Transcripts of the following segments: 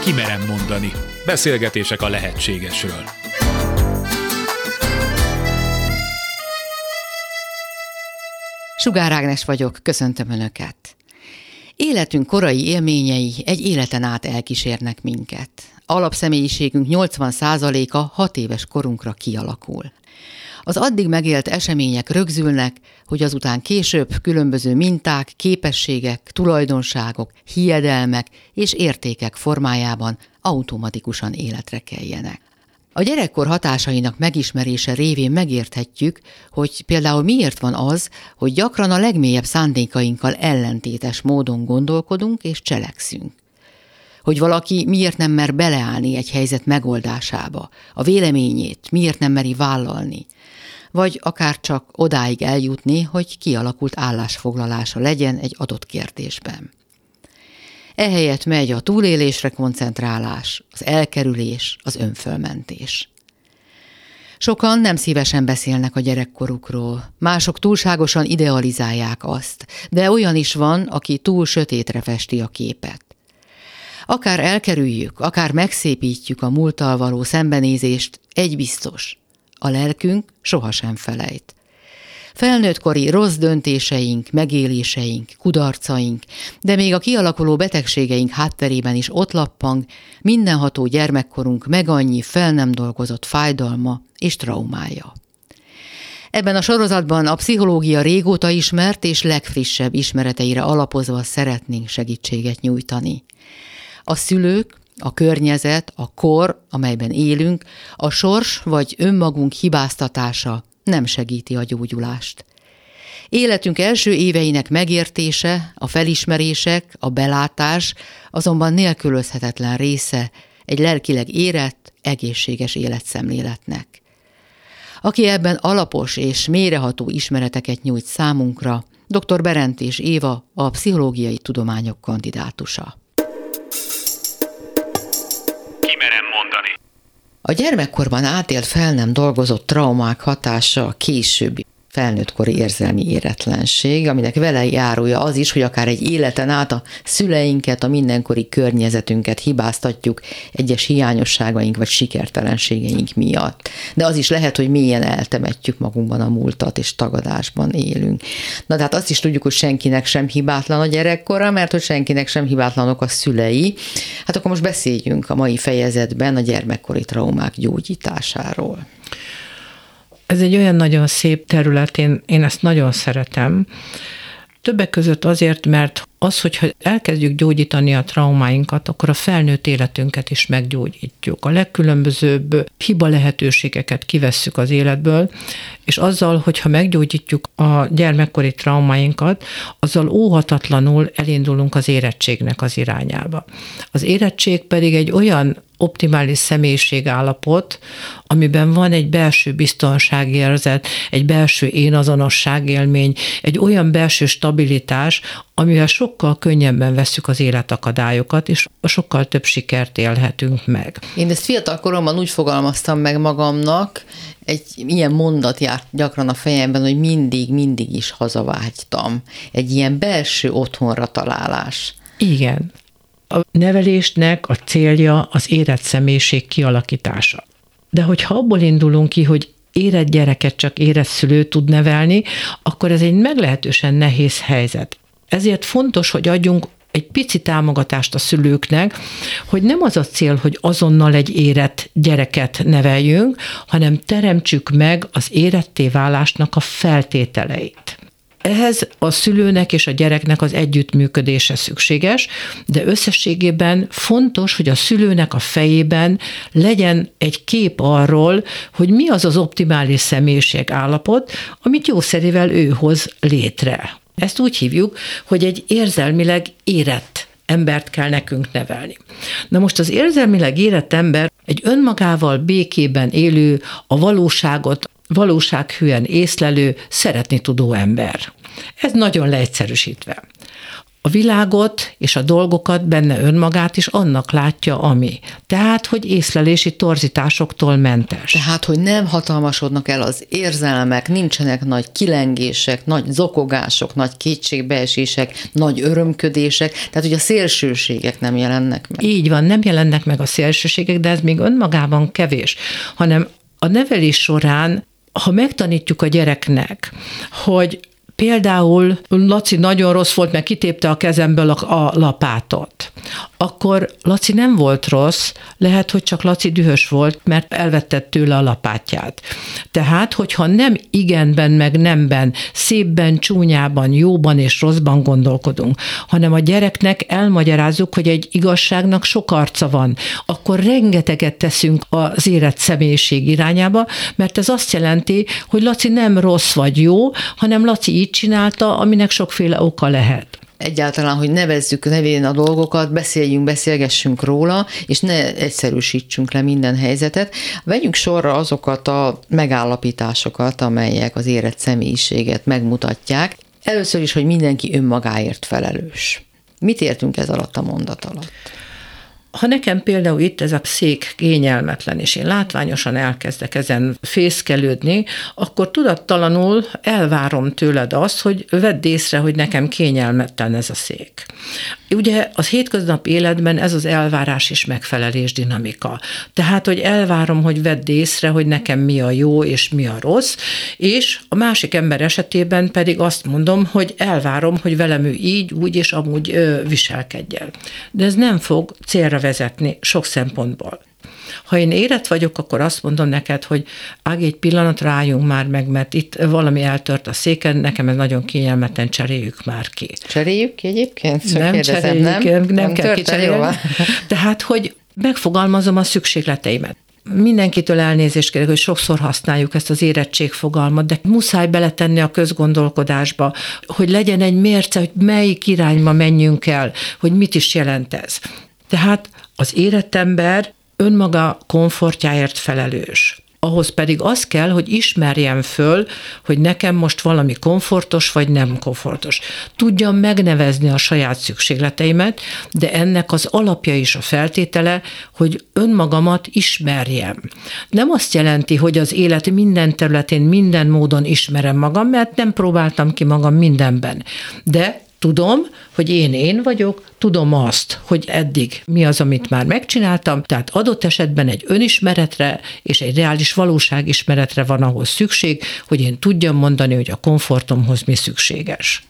Kimerem mondani. Beszélgetések a lehetségesről. Sugár Ágnes vagyok, köszöntöm Önöket. Életünk korai élményei egy életen át elkísérnek minket. Alapszemélyiségünk 80%-a hat éves korunkra kialakul. Az addig megélt események rögzülnek, hogy azután később különböző minták, képességek, tulajdonságok, hiedelmek és értékek formájában automatikusan életre keljenek. A gyerekkor hatásainak megismerése révén megérthetjük, hogy például miért van az, hogy gyakran a legmélyebb szándékainkkal ellentétes módon gondolkodunk és cselekszünk. Hogy valaki miért nem mer beleállni egy helyzet megoldásába, a véleményét miért nem meri vállalni, vagy akár csak odáig eljutni, hogy kialakult állásfoglalása legyen egy adott kérdésben. Ehelyett megy a túlélésre koncentrálás, az elkerülés, az önfölmentés. Sokan nem szívesen beszélnek a gyerekkorukról, mások túlságosan idealizálják azt, de olyan is van, aki túl sötétre festi a képet. Akár elkerüljük, akár megszépítjük a múlttal való szembenézést, egy biztos, a lelkünk sohasem felejt. Felnőttkori rossz döntéseink, megéléseink, kudarcaink, de még a kialakuló betegségeink hátterében is ott lappang mindenható gyermekkorunk meg annyi fel nem dolgozott fájdalma és traumája. Ebben a sorozatban a pszichológia régóta ismert és legfrissebb ismereteire alapozva szeretnénk segítséget nyújtani. A szülők, a környezet, a kor, amelyben élünk, a sors vagy önmagunk hibáztatása nem segíti a gyógyulást. Életünk első éveinek megértése, a felismerések, a belátás azonban nélkülözhetetlen része egy lelkileg érett, egészséges életszemléletnek. Aki ebben alapos és méreható ismereteket nyújt számunkra, dr. Berentés Éva, a pszichológiai tudományok kandidátusa. A gyermekkorban átélt fel nem dolgozott traumák hatása a későbbi felnőttkori érzelmi éretlenség, aminek vele járója az is, hogy akár egy életen át a szüleinket, a mindenkori környezetünket hibáztatjuk egyes hiányosságaink vagy sikertelenségeink miatt. De az is lehet, hogy milyen eltemetjük magunkban a múltat, és tagadásban élünk. Na tehát azt is tudjuk, hogy senkinek sem hibátlan a gyerekkora, mert hogy senkinek sem hibátlanok a szülei. Hát akkor most beszéljünk a mai fejezetben a gyermekkori traumák gyógyításáról. Ez egy olyan nagyon szép terület, én, én ezt nagyon szeretem. Többek között azért, mert az, hogyha elkezdjük gyógyítani a traumáinkat, akkor a felnőtt életünket is meggyógyítjuk. A legkülönbözőbb hiba lehetőségeket kivesszük az életből, és azzal, hogyha meggyógyítjuk a gyermekkori traumáinkat, azzal óhatatlanul elindulunk az érettségnek az irányába. Az érettség pedig egy olyan optimális személyiségállapot, amiben van egy belső biztonságérzet, egy belső énazonosságélmény, egy olyan belső stabilitás, amivel sokkal könnyebben vesszük az életakadályokat, és sokkal több sikert élhetünk meg. Én ezt fiatal koromban úgy fogalmaztam meg magamnak, egy ilyen mondat járt gyakran a fejemben, hogy mindig, mindig is hazavágytam. Egy ilyen belső otthonra találás. Igen. A nevelésnek a célja az érett személyiség kialakítása. De hogyha abból indulunk ki, hogy érett gyereket csak érett szülő tud nevelni, akkor ez egy meglehetősen nehéz helyzet. Ezért fontos, hogy adjunk egy pici támogatást a szülőknek, hogy nem az a cél, hogy azonnal egy érett gyereket neveljünk, hanem teremtsük meg az éretté válásnak a feltételeit. Ehhez a szülőnek és a gyereknek az együttműködése szükséges, de összességében fontos, hogy a szülőnek a fejében legyen egy kép arról, hogy mi az az optimális személyiség állapot, amit jószerével ő hoz létre. Ezt úgy hívjuk, hogy egy érzelmileg érett embert kell nekünk nevelni. Na most az érzelmileg érett ember egy önmagával békében élő, a valóságot valósághűen észlelő, szeretni tudó ember. Ez nagyon leegyszerűsítve. A világot és a dolgokat, benne önmagát is annak látja, ami. Tehát, hogy észlelési torzításoktól mentes. Tehát, hogy nem hatalmasodnak el az érzelmek, nincsenek nagy kilengések, nagy zokogások, nagy kétségbeesések, nagy örömködések, tehát, hogy a szélsőségek nem jelennek meg. Így van, nem jelennek meg a szélsőségek, de ez még önmagában kevés, hanem a nevelés során ha megtanítjuk a gyereknek, hogy Például Laci nagyon rossz volt, mert kitépte a kezemből a, a lapátot. Akkor Laci nem volt rossz, lehet, hogy csak Laci dühös volt, mert elvettett tőle a lapátját. Tehát, hogyha nem igenben, meg nemben, szépben, csúnyában, jóban és rosszban gondolkodunk, hanem a gyereknek elmagyarázzuk, hogy egy igazságnak sok arca van, akkor rengeteget teszünk az érett személyiség irányába, mert ez azt jelenti, hogy Laci nem rossz vagy jó, hanem Laci így csinálta, aminek sokféle oka lehet egyáltalán, hogy nevezzük nevén a dolgokat, beszéljünk, beszélgessünk róla, és ne egyszerűsítsünk le minden helyzetet. Vegyünk sorra azokat a megállapításokat, amelyek az érett személyiséget megmutatják. Először is, hogy mindenki önmagáért felelős. Mit értünk ez alatt a mondat alatt? Ha nekem például itt ez a szék kényelmetlen, és én látványosan elkezdek ezen fészkelődni, akkor tudattalanul elvárom tőled azt, hogy vedd észre, hogy nekem kényelmetlen ez a szék. Ugye az hétköznapi életben ez az elvárás is megfelelés dinamika. Tehát, hogy elvárom, hogy vedd észre, hogy nekem mi a jó és mi a rossz, és a másik ember esetében pedig azt mondom, hogy elvárom, hogy velem ő így, úgy és amúgy ö, viselkedjen. De ez nem fog célra vezetni sok szempontból. Ha én érett vagyok, akkor azt mondom neked, hogy Ági, egy pillanat rájunk már meg, mert itt valami eltört a széken, nekem ez nagyon kényelmetlen, cseréljük már ki. Cseréljük ki egyébként? Csak nem kérdezem, cseréljük, nem, nem, nem kell kicserélni. Tehát, hogy megfogalmazom a szükségleteimet mindenkitől elnézést kérek, hogy sokszor használjuk ezt az érettségfogalmat, de muszáj beletenni a közgondolkodásba, hogy legyen egy mérce, hogy melyik irányba menjünk el, hogy mit is jelent ez. Tehát az érett ember önmaga komfortjáért felelős. Ahhoz pedig az kell, hogy ismerjem föl, hogy nekem most valami komfortos vagy nem komfortos. Tudjam megnevezni a saját szükségleteimet, de ennek az alapja is a feltétele, hogy önmagamat ismerjem. Nem azt jelenti, hogy az élet minden területén, minden módon ismerem magam, mert nem próbáltam ki magam mindenben. De Tudom, hogy én én vagyok, tudom azt, hogy eddig mi az, amit már megcsináltam, tehát adott esetben egy önismeretre és egy reális valóságismeretre van ahhoz szükség, hogy én tudjam mondani, hogy a komfortomhoz mi szükséges.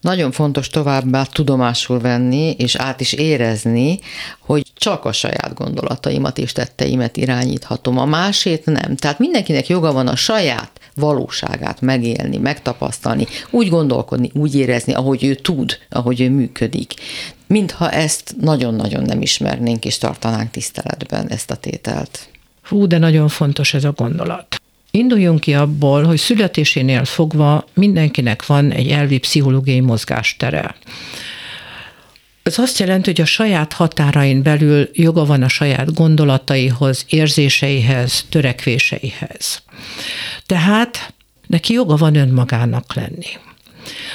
Nagyon fontos továbbá tudomásul venni, és át is érezni, hogy csak a saját gondolataimat és tetteimet irányíthatom, a másét nem. Tehát mindenkinek joga van a saját valóságát megélni, megtapasztalni, úgy gondolkodni, úgy érezni, ahogy ő tud, ahogy ő működik. Mintha ezt nagyon-nagyon nem ismernénk és tartanánk tiszteletben ezt a tételt. Hú, de nagyon fontos ez a gondolat. Induljunk ki abból, hogy születésénél fogva mindenkinek van egy elvi pszichológiai mozgástere. Ez azt jelenti, hogy a saját határain belül joga van a saját gondolataihoz, érzéseihez, törekvéseihez. Tehát neki joga van önmagának lenni.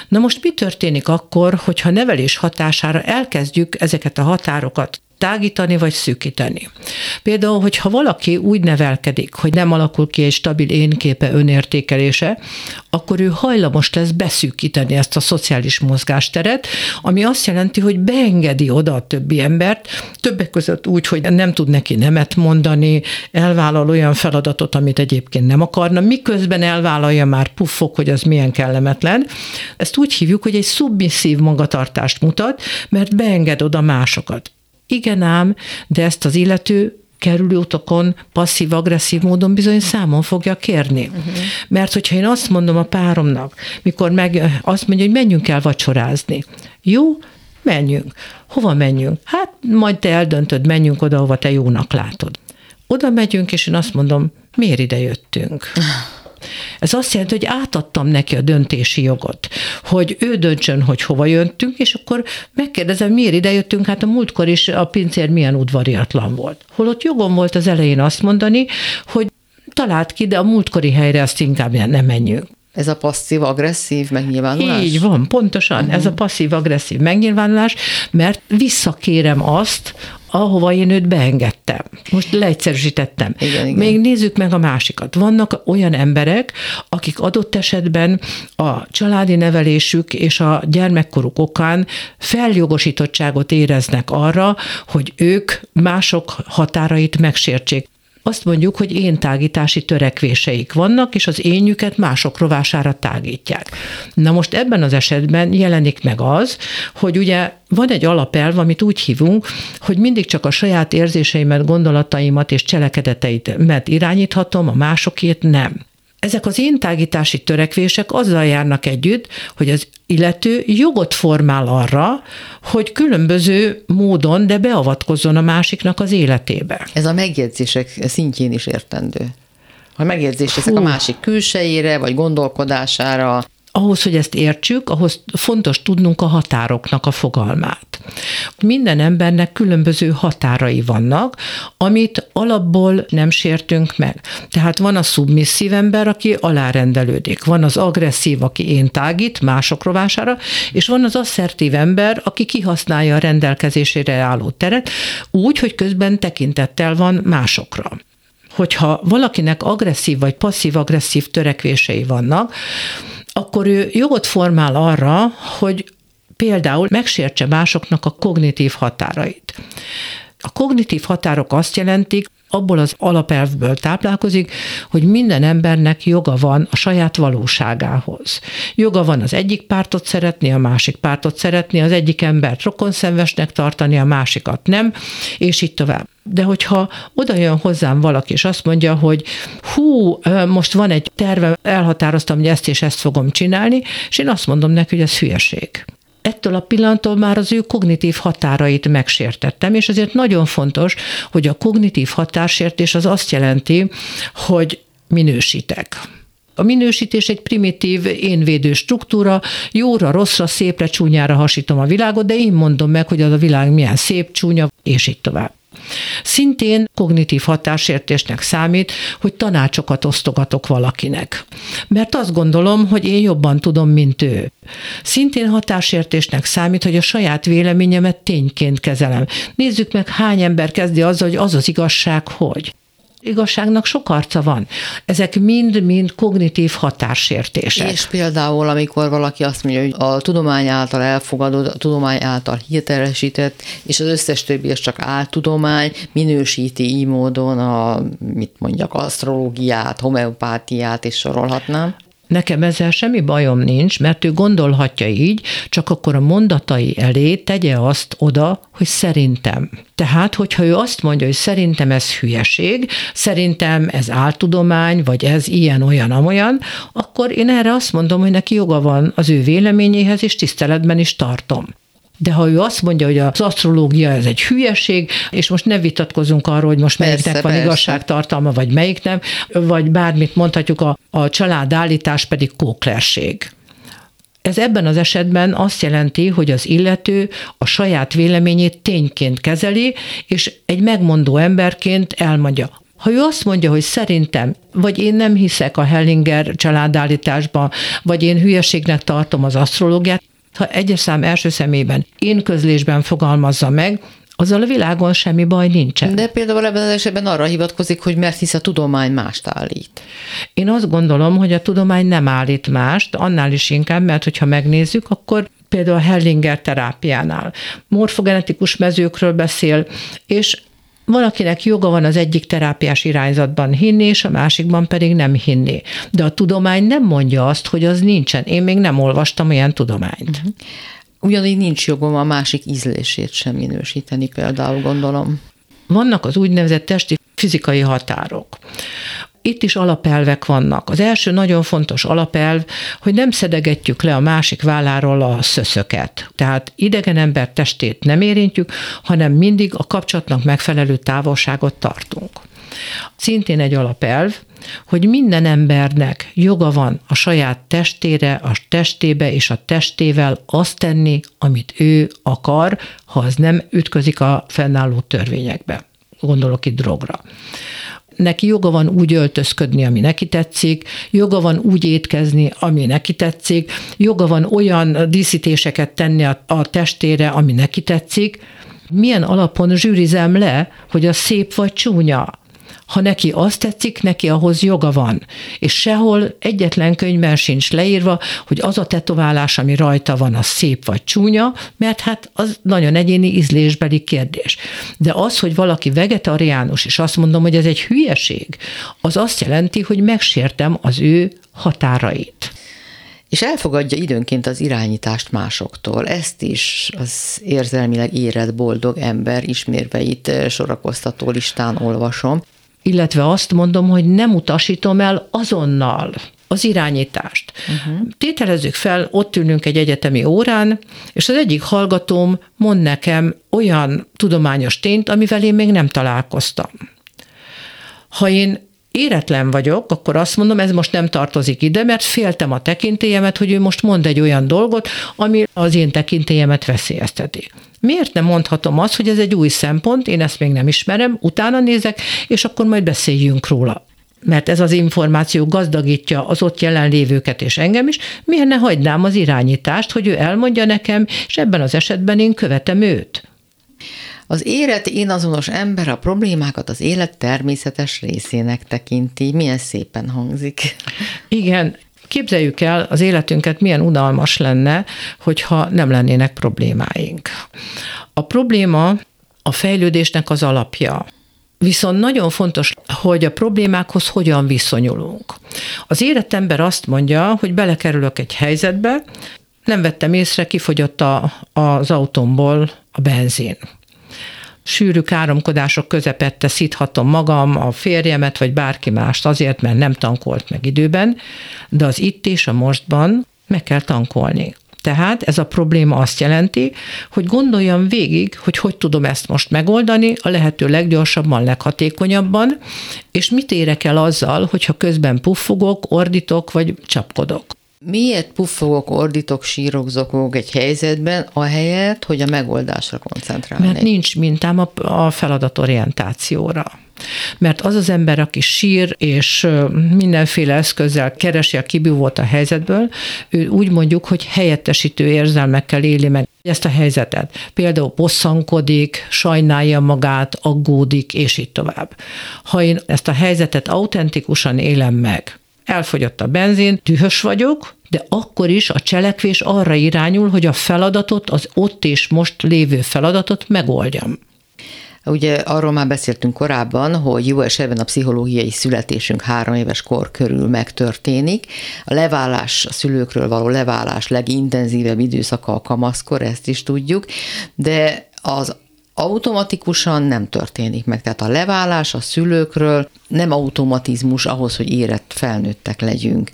Na most mi történik akkor, hogyha nevelés hatására elkezdjük ezeket a határokat tágítani vagy szűkíteni. Például, hogyha valaki úgy nevelkedik, hogy nem alakul ki egy stabil énképe önértékelése, akkor ő hajlamos lesz beszűkíteni ezt a szociális mozgásteret, ami azt jelenti, hogy beengedi oda a többi embert, többek között úgy, hogy nem tud neki nemet mondani, elvállal olyan feladatot, amit egyébként nem akarna, miközben elvállalja már puffok, hogy az milyen kellemetlen. Ezt úgy hívjuk, hogy egy szubmisszív magatartást mutat, mert beenged oda másokat. Igen ám, de ezt az illető kerülőutakon passzív-agresszív módon bizony számon fogja kérni. Uh-huh. Mert hogyha én azt mondom a páromnak, mikor meg azt mondja, hogy menjünk el vacsorázni. Jó, menjünk. Hova menjünk? Hát majd te eldöntöd, menjünk oda, ahova te jónak látod. Oda megyünk, és én azt mondom, miért ide jöttünk? Ez azt jelenti, hogy átadtam neki a döntési jogot, hogy ő döntsön, hogy hova jöttünk, és akkor megkérdezem, miért ide jöttünk, hát a múltkor is a pincér milyen udvariatlan volt. Holott jogom volt az elején azt mondani, hogy talált ki, de a múltkori helyre azt inkább nem menjünk. Ez a passzív-agresszív megnyilvánulás? Így van, pontosan. Uh-huh. Ez a passzív-agresszív megnyilvánulás, mert visszakérem azt, ahova én őt beengedtem. Most leegyszerűsítettem. Igen, igen. Még nézzük meg a másikat. Vannak olyan emberek, akik adott esetben a családi nevelésük és a gyermekkoruk okán feljogosítottságot éreznek arra, hogy ők mások határait megsértsék azt mondjuk, hogy én tágítási törekvéseik vannak, és az énjüket mások rovására tágítják. Na most ebben az esetben jelenik meg az, hogy ugye van egy alapelv, amit úgy hívunk, hogy mindig csak a saját érzéseimet, gondolataimat és cselekedeteimet irányíthatom, a másokét nem. Ezek az intágítási törekvések azzal járnak együtt, hogy az illető jogot formál arra, hogy különböző módon, de beavatkozzon a másiknak az életébe. Ez a megjegyzések szintjén is értendő. Ha megjegyzést teszek a másik külsejére, vagy gondolkodására, ahhoz, hogy ezt értsük, ahhoz fontos tudnunk a határoknak a fogalmát. Minden embernek különböző határai vannak, amit alapból nem sértünk meg. Tehát van a szubmisszív ember, aki alárendelődik, van az agresszív, aki én tágít mások rovására, és van az asszertív ember, aki kihasználja a rendelkezésére álló teret, úgy, hogy közben tekintettel van másokra hogyha valakinek agresszív vagy passzív-agresszív törekvései vannak, akkor ő jogot formál arra, hogy például megsértse másoknak a kognitív határait. A kognitív határok azt jelentik, abból az alapelvből táplálkozik, hogy minden embernek joga van a saját valóságához. Joga van az egyik pártot szeretni, a másik pártot szeretni, az egyik embert rokonszenvesnek tartani, a másikat nem, és így tovább. De hogyha oda jön hozzám valaki, és azt mondja, hogy hú, most van egy terve, elhatároztam, hogy ezt és ezt fogom csinálni, és én azt mondom neki, hogy ez hülyeség ettől a pillanattól már az ő kognitív határait megsértettem, és ezért nagyon fontos, hogy a kognitív határsértés az azt jelenti, hogy minősítek. A minősítés egy primitív énvédő struktúra, jóra, rosszra, szépre, csúnyára hasítom a világot, de én mondom meg, hogy az a világ milyen szép, csúnya, és így tovább. Szintén kognitív hatásértésnek számít, hogy tanácsokat osztogatok valakinek. Mert azt gondolom, hogy én jobban tudom, mint ő. Szintén hatásértésnek számít, hogy a saját véleményemet tényként kezelem. Nézzük meg, hány ember kezdi azzal, hogy az az igazság, hogy igazságnak sok arca van. Ezek mind-mind kognitív határsértések. És például, amikor valaki azt mondja, hogy a tudomány által elfogadott, a tudomány által hitelesített, és az összes többi az csak áltudomány, minősíti így módon a, mit mondjak, asztrológiát, homeopátiát, és sorolhatnám. Nekem ezzel semmi bajom nincs, mert ő gondolhatja így, csak akkor a mondatai elé tegye azt oda, hogy szerintem. Tehát, hogyha ő azt mondja, hogy szerintem ez hülyeség, szerintem ez áltudomány, vagy ez ilyen, olyan, amolyan, akkor én erre azt mondom, hogy neki joga van az ő véleményéhez, és tiszteletben is tartom. De ha ő azt mondja, hogy az asztrológia ez egy hülyeség, és most ne vitatkozunk arról, hogy most melyiknek persze, van persze. igazságtartalma, vagy melyik nem, vagy bármit mondhatjuk, a, a családállítás pedig kóklerség. Ez ebben az esetben azt jelenti, hogy az illető a saját véleményét tényként kezeli, és egy megmondó emberként elmondja, ha ő azt mondja, hogy szerintem, vagy én nem hiszek a Hellinger családállításba, vagy én hülyeségnek tartom az asztrológiát, ha egyes szám első szemében én közlésben fogalmazza meg, azzal a világon semmi baj nincsen. De például ebben az esetben arra hivatkozik, hogy mert hisz a tudomány mást állít. Én azt gondolom, hogy a tudomány nem állít mást, annál is inkább, mert hogyha megnézzük, akkor például a Hellinger terápiánál morfogenetikus mezőkről beszél, és Valakinek joga van az egyik terápiás irányzatban hinni, és a másikban pedig nem hinni. De a tudomány nem mondja azt, hogy az nincsen. Én még nem olvastam ilyen tudományt. Uh-huh. Ugyanígy nincs jogom a másik ízlését sem minősíteni, például gondolom. Vannak az úgynevezett testi fizikai határok. Itt is alapelvek vannak. Az első nagyon fontos alapelv, hogy nem szedegetjük le a másik válláról a szöszöket. Tehát idegen ember testét nem érintjük, hanem mindig a kapcsolatnak megfelelő távolságot tartunk. Szintén egy alapelv, hogy minden embernek joga van a saját testére, a testébe és a testével azt tenni, amit ő akar, ha az nem ütközik a fennálló törvényekbe. Gondolok itt drogra neki joga van úgy öltözködni, ami neki tetszik, joga van úgy étkezni, ami neki tetszik, joga van olyan díszítéseket tenni a, a testére, ami neki tetszik, milyen alapon zsűrizem le, hogy az szép vagy csúnya? Ha neki azt tetszik, neki ahhoz joga van. És sehol egyetlen könyvben sincs leírva, hogy az a tetoválás, ami rajta van, az szép vagy csúnya, mert hát az nagyon egyéni ízlésbeli kérdés. De az, hogy valaki vegetariánus, és azt mondom, hogy ez egy hülyeség, az azt jelenti, hogy megsértem az ő határait és elfogadja időnként az irányítást másoktól. Ezt is az érzelmileg érett boldog ember ismérveit sorakoztató listán olvasom. Illetve azt mondom, hogy nem utasítom el azonnal az irányítást. Uh-huh. Tételezzük fel, ott ülünk egy egyetemi órán, és az egyik hallgatóm mond nekem olyan tudományos tényt, amivel én még nem találkoztam. Ha én éretlen vagyok, akkor azt mondom, ez most nem tartozik ide, mert féltem a tekintélyemet, hogy ő most mond egy olyan dolgot, ami az én tekintélyemet veszélyezteti. Miért nem mondhatom azt, hogy ez egy új szempont, én ezt még nem ismerem, utána nézek, és akkor majd beszéljünk róla mert ez az információ gazdagítja az ott jelenlévőket és engem is, miért ne hagynám az irányítást, hogy ő elmondja nekem, és ebben az esetben én követem őt. Az érett én ember a problémákat az élet természetes részének tekinti. Milyen szépen hangzik. Igen, Képzeljük el, az életünket milyen unalmas lenne, hogyha nem lennének problémáink. A probléma a fejlődésnek az alapja. Viszont nagyon fontos, hogy a problémákhoz hogyan viszonyulunk. Az érett ember azt mondja, hogy belekerülök egy helyzetbe, nem vettem észre, kifogyott a, az autómból a benzin sűrű káromkodások közepette szíthatom magam, a férjemet, vagy bárki mást azért, mert nem tankolt meg időben, de az itt és a mostban meg kell tankolni. Tehát ez a probléma azt jelenti, hogy gondoljam végig, hogy hogy tudom ezt most megoldani a lehető leggyorsabban, leghatékonyabban, és mit érek el azzal, hogyha közben puffogok, ordítok vagy csapkodok. Miért puffogok, ordítok, sírok, zokogok egy helyzetben, ahelyett, hogy a megoldásra koncentrálnék? Mert nincs mintám a, a feladatorientációra. Mert az az ember, aki sír és mindenféle eszközzel keresi a kibúvót a helyzetből, ő úgy mondjuk, hogy helyettesítő érzelmekkel éli meg ezt a helyzetet. Például bosszankodik, sajnálja magát, aggódik, és így tovább. Ha én ezt a helyzetet autentikusan élem meg, elfogyott a benzin, dühös vagyok, de akkor is a cselekvés arra irányul, hogy a feladatot, az ott és most lévő feladatot megoldjam. Ugye arról már beszéltünk korábban, hogy jó esetben a pszichológiai születésünk három éves kor körül megtörténik. A leválás, a szülőkről való leválás legintenzívebb időszaka a kamaszkor, ezt is tudjuk, de az automatikusan nem történik meg. Tehát a leválás a szülőkről nem automatizmus ahhoz, hogy érett felnőttek legyünk.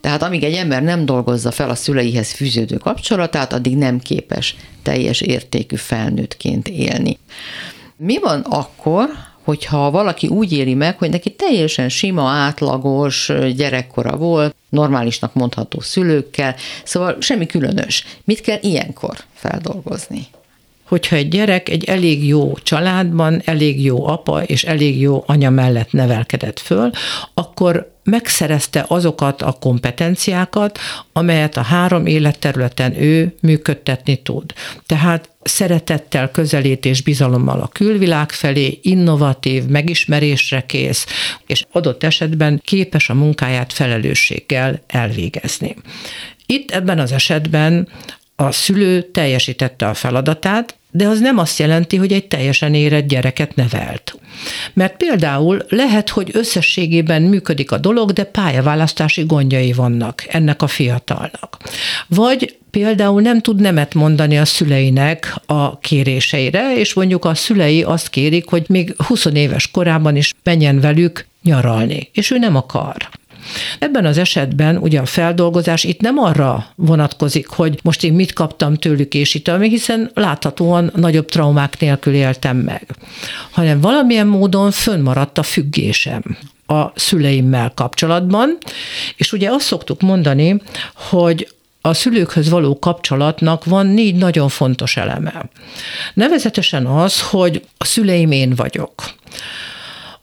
Tehát amíg egy ember nem dolgozza fel a szüleihez fűződő kapcsolatát, addig nem képes teljes értékű felnőttként élni. Mi van akkor, hogyha valaki úgy éli meg, hogy neki teljesen sima, átlagos gyerekkora volt, normálisnak mondható szülőkkel, szóval semmi különös. Mit kell ilyenkor feldolgozni? Hogyha egy gyerek egy elég jó családban, elég jó apa és elég jó anya mellett nevelkedett föl, akkor megszerezte azokat a kompetenciákat, amelyet a három életterületen ő működtetni tud. Tehát szeretettel, közelít és bizalommal a külvilág felé, innovatív, megismerésre kész, és adott esetben képes a munkáját felelősséggel elvégezni. Itt ebben az esetben a szülő teljesítette a feladatát, de az nem azt jelenti, hogy egy teljesen érett gyereket nevelt. Mert például lehet, hogy összességében működik a dolog, de pályaválasztási gondjai vannak ennek a fiatalnak. Vagy például nem tud nemet mondani a szüleinek a kéréseire, és mondjuk a szülei azt kérik, hogy még 20 éves korában is menjen velük nyaralni, és ő nem akar. Ebben az esetben ugye a feldolgozás itt nem arra vonatkozik, hogy most én mit kaptam tőlük és itt, hiszen láthatóan nagyobb traumák nélkül éltem meg, hanem valamilyen módon fönnmaradt a függésem a szüleimmel kapcsolatban, és ugye azt szoktuk mondani, hogy a szülőkhöz való kapcsolatnak van négy nagyon fontos eleme. Nevezetesen az, hogy a szüleim én vagyok.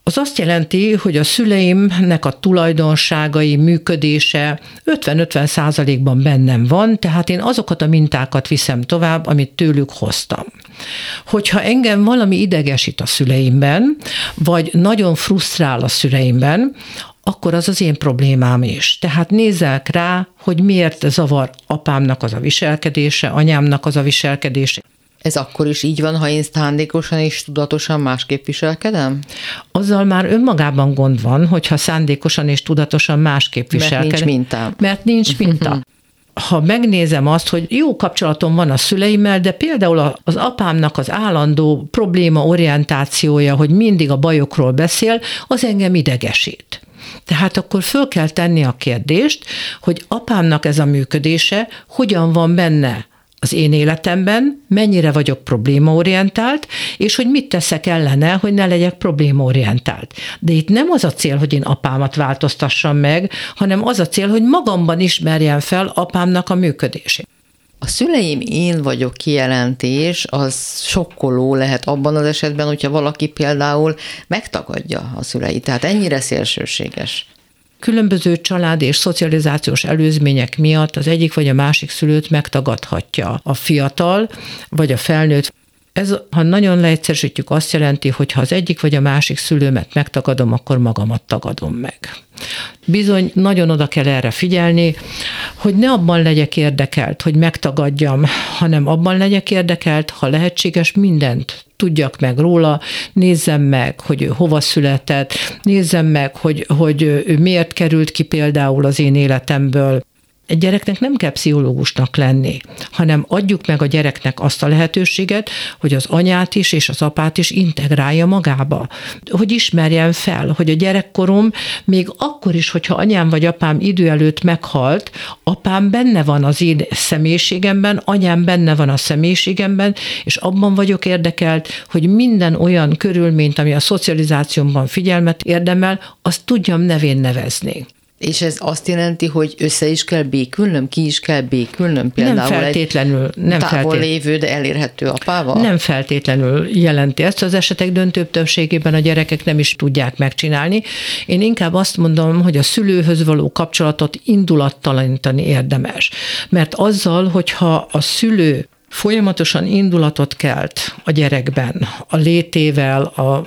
Az azt jelenti, hogy a szüleimnek a tulajdonságai, működése 50-50 százalékban bennem van, tehát én azokat a mintákat viszem tovább, amit tőlük hoztam. Hogyha engem valami idegesít a szüleimben, vagy nagyon frusztrál a szüleimben, akkor az az én problémám is. Tehát nézzek rá, hogy miért zavar apámnak az a viselkedése, anyámnak az a viselkedése. Ez akkor is így van, ha én szándékosan és tudatosan másképp viselkedem? Azzal már önmagában gond van, hogyha szándékosan és tudatosan másképp viselkedem. Mert nincs minta. Mert nincs minta. ha megnézem azt, hogy jó kapcsolatom van a szüleimmel, de például az apámnak az állandó probléma orientációja, hogy mindig a bajokról beszél, az engem idegesít. Tehát akkor föl kell tenni a kérdést, hogy apámnak ez a működése hogyan van benne az én életemben, mennyire vagyok problémaorientált, és hogy mit teszek ellene, hogy ne legyek problémaorientált. De itt nem az a cél, hogy én apámat változtassam meg, hanem az a cél, hogy magamban ismerjem fel apámnak a működését. A szüleim én vagyok kijelentés, az sokkoló lehet abban az esetben, hogyha valaki például megtagadja a szüleit. Tehát ennyire szélsőséges különböző család és szocializációs előzmények miatt az egyik vagy a másik szülőt megtagadhatja a fiatal vagy a felnőtt. Ez, ha nagyon leegyszerűsítjük, azt jelenti, hogy ha az egyik vagy a másik szülőmet megtagadom, akkor magamat tagadom meg. Bizony nagyon oda kell erre figyelni, hogy ne abban legyek érdekelt, hogy megtagadjam, hanem abban legyek érdekelt, ha lehetséges mindent tudjak meg róla, nézzem meg, hogy ő hova született, nézzem meg, hogy, hogy ő miért került ki például az én életemből, egy gyereknek nem kell pszichológusnak lenni, hanem adjuk meg a gyereknek azt a lehetőséget, hogy az anyát is és az apát is integrálja magába. Hogy ismerjen fel, hogy a gyerekkorom még akkor is, hogyha anyám vagy apám idő előtt meghalt, apám benne van az én személyiségemben, anyám benne van a személyiségemben, és abban vagyok érdekelt, hogy minden olyan körülményt, ami a szocializációmban figyelmet érdemel, azt tudjam nevén nevezni. És ez azt jelenti, hogy össze is kell békülnöm, ki is kell békülnöm? Például nem feltétlenül. Nem távol feltét... lévő, de elérhető apával? Nem feltétlenül jelenti ezt. Az esetek döntőbb többségében a gyerekek nem is tudják megcsinálni. Én inkább azt mondom, hogy a szülőhöz való kapcsolatot indulattalanítani érdemes. Mert azzal, hogyha a szülő folyamatosan indulatot kelt a gyerekben, a létével, a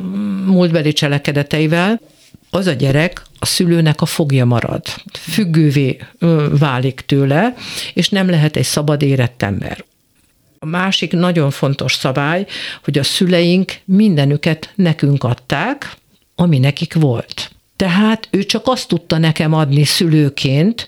múltbeli cselekedeteivel, az a gyerek a szülőnek a fogja marad. Függővé válik tőle, és nem lehet egy szabad érett ember. A másik nagyon fontos szabály, hogy a szüleink mindenüket nekünk adták, ami nekik volt. Tehát ő csak azt tudta nekem adni szülőként,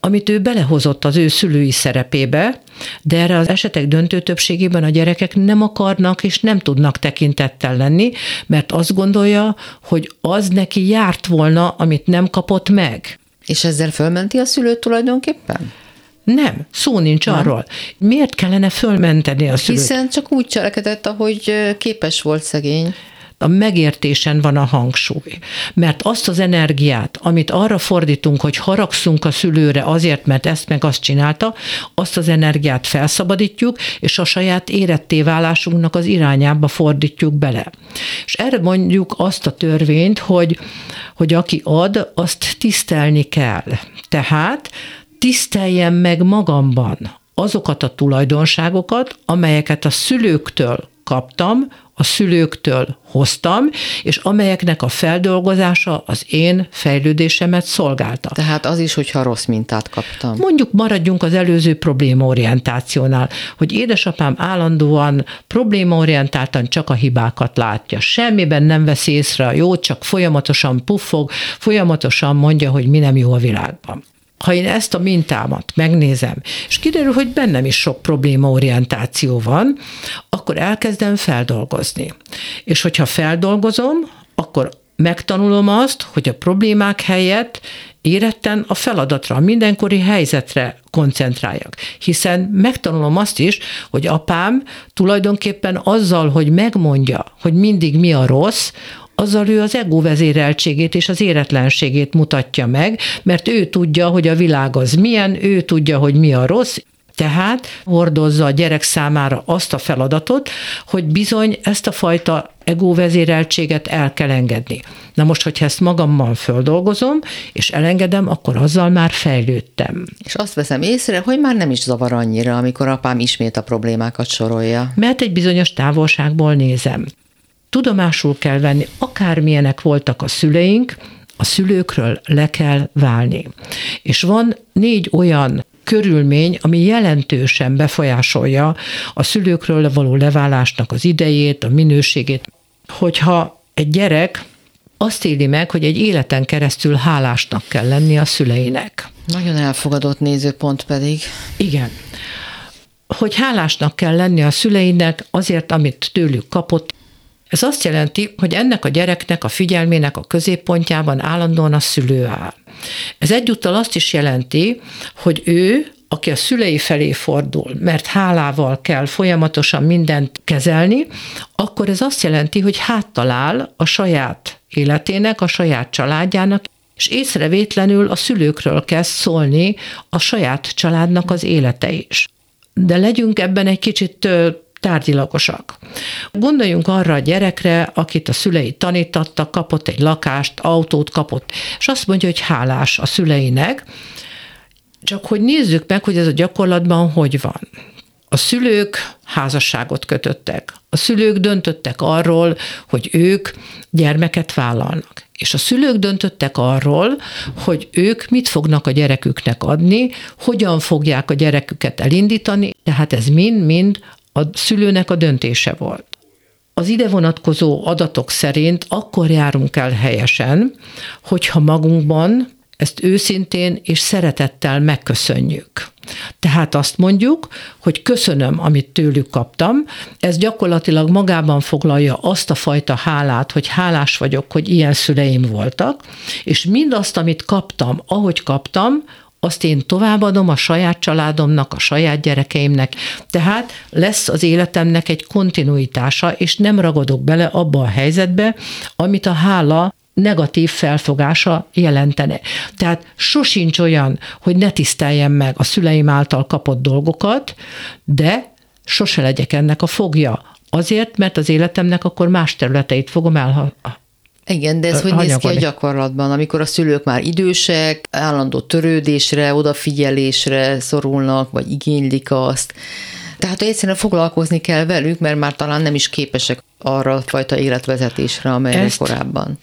amit ő belehozott az ő szülői szerepébe, de erre az esetek döntő többségében a gyerekek nem akarnak és nem tudnak tekintettel lenni, mert azt gondolja, hogy az neki járt volna, amit nem kapott meg. És ezzel fölmenti a szülőt tulajdonképpen? Nem, szó nincs nem. arról. Miért kellene fölmenteni a szülőt? Hiszen csak úgy cselekedett, ahogy képes volt szegény a megértésen van a hangsúly. Mert azt az energiát, amit arra fordítunk, hogy haragszunk a szülőre azért, mert ezt meg azt csinálta, azt az energiát felszabadítjuk, és a saját éretté válásunknak az irányába fordítjuk bele. És erre mondjuk azt a törvényt, hogy, hogy aki ad, azt tisztelni kell. Tehát tiszteljem meg magamban azokat a tulajdonságokat, amelyeket a szülőktől kaptam, a szülőktől hoztam, és amelyeknek a feldolgozása az én fejlődésemet szolgálta. Tehát az is, hogyha rossz mintát kaptam. Mondjuk maradjunk az előző problémaorientációnál, hogy édesapám állandóan problémaorientáltan csak a hibákat látja. Semmiben nem vesz észre a jót, csak folyamatosan puffog, folyamatosan mondja, hogy mi nem jó a világban ha én ezt a mintámat megnézem, és kiderül, hogy bennem is sok problémaorientáció van, akkor elkezdem feldolgozni. És hogyha feldolgozom, akkor megtanulom azt, hogy a problémák helyett éretten a feladatra, a mindenkori helyzetre koncentráljak. Hiszen megtanulom azt is, hogy apám tulajdonképpen azzal, hogy megmondja, hogy mindig mi a rossz, azzal ő az ego vezéreltségét és az éretlenségét mutatja meg, mert ő tudja, hogy a világ az milyen, ő tudja, hogy mi a rossz, Tehát hordozza a gyerek számára azt a feladatot, hogy bizony ezt a fajta egóvezéreltséget el kell engedni. Na most, hogyha ezt magammal földolgozom, és elengedem, akkor azzal már fejlődtem. És azt veszem észre, hogy már nem is zavar annyira, amikor apám ismét a problémákat sorolja. Mert egy bizonyos távolságból nézem. Tudomásul kell venni, akármilyenek voltak a szüleink, a szülőkről le kell válni. És van négy olyan körülmény, ami jelentősen befolyásolja a szülőkről való leválásnak az idejét, a minőségét. Hogyha egy gyerek azt éli meg, hogy egy életen keresztül hálásnak kell lenni a szüleinek. Nagyon elfogadott nézőpont pedig. Igen. Hogy hálásnak kell lenni a szüleinek azért, amit tőlük kapott, ez azt jelenti, hogy ennek a gyereknek a figyelmének a középpontjában állandóan a szülő áll. Ez egyúttal azt is jelenti, hogy ő, aki a szülei felé fordul, mert hálával kell folyamatosan mindent kezelni, akkor ez azt jelenti, hogy háttalál a saját életének, a saját családjának, és észrevétlenül a szülőkről kezd szólni a saját családnak az élete is. De legyünk ebben egy kicsit tárgyilagosak. Gondoljunk arra a gyerekre, akit a szülei tanítattak, kapott egy lakást, autót kapott, és azt mondja, hogy hálás a szüleinek, csak hogy nézzük meg, hogy ez a gyakorlatban hogy van. A szülők házasságot kötöttek. A szülők döntöttek arról, hogy ők gyermeket vállalnak. És a szülők döntöttek arról, hogy ők mit fognak a gyereküknek adni, hogyan fogják a gyereküket elindítani, tehát ez mind-mind a szülőnek a döntése volt. Az ide vonatkozó adatok szerint akkor járunk el helyesen, hogyha magunkban ezt őszintén és szeretettel megköszönjük. Tehát azt mondjuk, hogy köszönöm, amit tőlük kaptam, ez gyakorlatilag magában foglalja azt a fajta hálát, hogy hálás vagyok, hogy ilyen szüleim voltak, és mindazt, amit kaptam, ahogy kaptam, azt én továbbadom a saját családomnak, a saját gyerekeimnek. Tehát lesz az életemnek egy kontinuitása, és nem ragadok bele abba a helyzetbe, amit a hála negatív felfogása jelentene. Tehát sosincs olyan, hogy ne tiszteljem meg a szüleim által kapott dolgokat, de sose legyek ennek a fogja. Azért, mert az életemnek akkor más területeit fogom el igen, de ez hogy néz ki a gyakorlatban, amikor a szülők már idősek, állandó törődésre, odafigyelésre szorulnak, vagy igénylik azt. Tehát egyszerűen foglalkozni kell velük, mert már talán nem is képesek arra a fajta életvezetésre, amelyre ezt, korábban.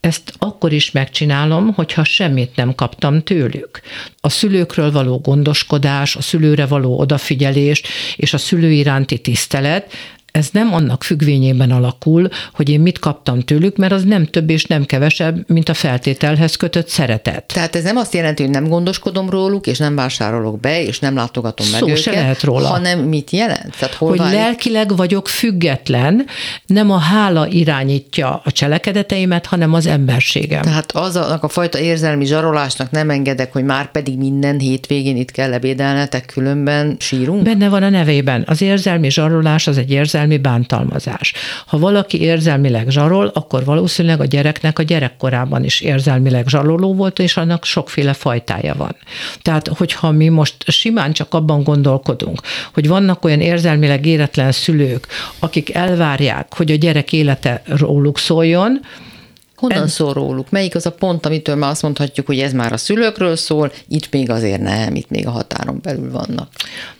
Ezt akkor is megcsinálom, hogyha semmit nem kaptam tőlük. A szülőkről való gondoskodás, a szülőre való odafigyelés és a szülő iránti tisztelet ez nem annak függvényében alakul, hogy én mit kaptam tőlük, mert az nem több és nem kevesebb, mint a feltételhez kötött szeretet. Tehát ez nem azt jelenti, hogy nem gondoskodom róluk, és nem vásárolok be, és nem látogatom meg Szó őket, se lehet róla. hanem mit jelent? Tehát hol hogy válik? lelkileg vagyok független, nem a hála irányítja a cselekedeteimet, hanem az emberségem. Tehát az a fajta érzelmi zsarolásnak nem engedek, hogy már pedig minden hétvégén itt kell ebédelnetek, különben sírunk? Benne van a nevében. Az érzelmi zsarolás az egy érzelmi érzelmi bántalmazás. Ha valaki érzelmileg zsarol, akkor valószínűleg a gyereknek a gyerekkorában is érzelmileg zsaroló volt, és annak sokféle fajtája van. Tehát, hogyha mi most simán csak abban gondolkodunk, hogy vannak olyan érzelmileg éretlen szülők, akik elvárják, hogy a gyerek élete róluk szóljon, Honnan en... szól róluk? Melyik az a pont, amitől már azt mondhatjuk, hogy ez már a szülőkről szól, itt még azért nem, itt még a határon belül vannak.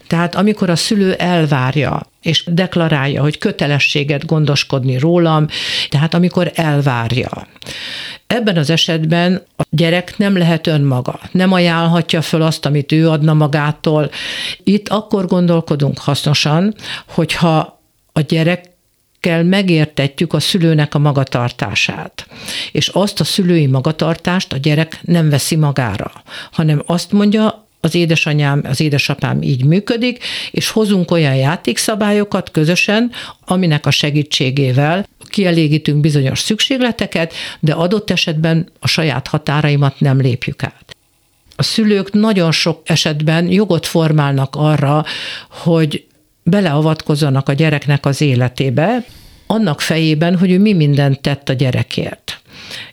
Tehát amikor a szülő elvárja és deklarálja, hogy kötelességet gondoskodni rólam, tehát amikor elvárja. Ebben az esetben a gyerek nem lehet önmaga, nem ajánlhatja föl azt, amit ő adna magától. Itt akkor gondolkodunk hasznosan, hogyha a gyerek kell megértetjük a szülőnek a magatartását. És azt a szülői magatartást a gyerek nem veszi magára, hanem azt mondja, az édesanyám, az édesapám így működik, és hozunk olyan játékszabályokat közösen, aminek a segítségével kielégítünk bizonyos szükségleteket, de adott esetben a saját határaimat nem lépjük át. A szülők nagyon sok esetben jogot formálnak arra, hogy beleavatkozzanak a gyereknek az életébe, annak fejében, hogy ő mi mindent tett a gyerekért.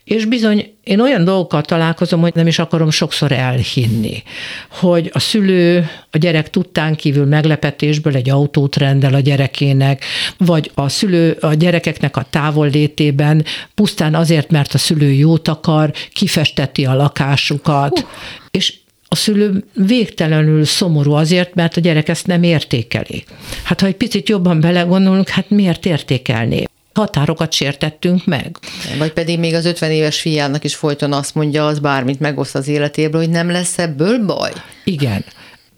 És bizony, én olyan dolgokkal találkozom, hogy nem is akarom sokszor elhinni, hogy a szülő a gyerek tudtán kívül meglepetésből egy autót rendel a gyerekének, vagy a szülő a gyerekeknek a távollétében pusztán azért, mert a szülő jót akar, kifesteti a lakásukat, uh. és a szülő végtelenül szomorú azért, mert a gyerek ezt nem értékeli. Hát ha egy picit jobban belegondolunk, hát miért értékelné? határokat sértettünk meg. Vagy pedig még az 50 éves fiának is folyton azt mondja, az bármit megoszt az életéből, hogy nem lesz ebből baj. Igen.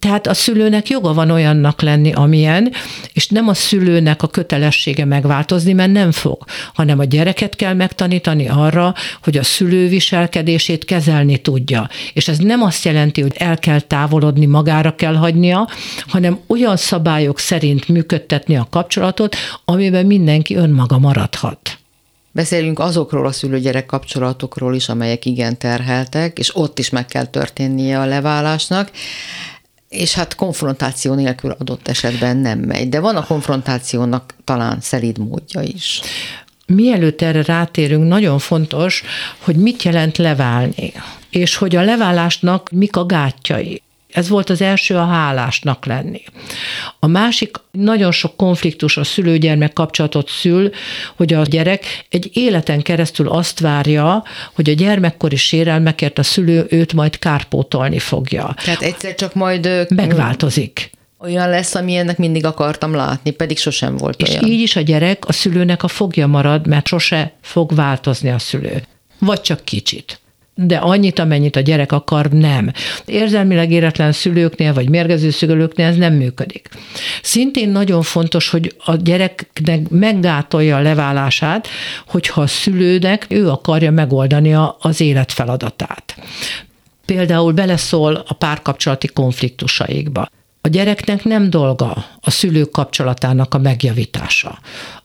Tehát a szülőnek joga van olyannak lenni, amilyen, és nem a szülőnek a kötelessége megváltozni, mert nem fog, hanem a gyereket kell megtanítani arra, hogy a szülő viselkedését kezelni tudja. És ez nem azt jelenti, hogy el kell távolodni, magára kell hagynia, hanem olyan szabályok szerint működtetni a kapcsolatot, amiben mindenki önmaga maradhat. Beszéljünk azokról a szülő-gyerek kapcsolatokról is, amelyek igen terheltek, és ott is meg kell történnie a leválásnak és hát konfrontáció nélkül adott esetben nem megy. De van a konfrontációnak talán szelíd módja is. Mielőtt erre rátérünk, nagyon fontos, hogy mit jelent leválni, és hogy a leválásnak mik a gátjai. Ez volt az első a hálásnak lenni. A másik, nagyon sok konfliktus a szülő-gyermek kapcsolatot szül, hogy a gyerek egy életen keresztül azt várja, hogy a gyermekkori sérelmekért a szülő őt majd kárpótolni fogja. Tehát egyszer csak majd... Megváltozik olyan lesz, ami ennek mindig akartam látni, pedig sosem volt és olyan. És így is a gyerek a szülőnek a fogja marad, mert sose fog változni a szülő. Vagy csak kicsit de annyit, amennyit a gyerek akar, nem. Érzelmileg éretlen szülőknél, vagy mérgező szülőknél ez nem működik. Szintén nagyon fontos, hogy a gyereknek meggátolja a leválását, hogyha a szülőnek ő akarja megoldani az élet feladatát. Például beleszól a párkapcsolati konfliktusaikba. A gyereknek nem dolga a szülők kapcsolatának a megjavítása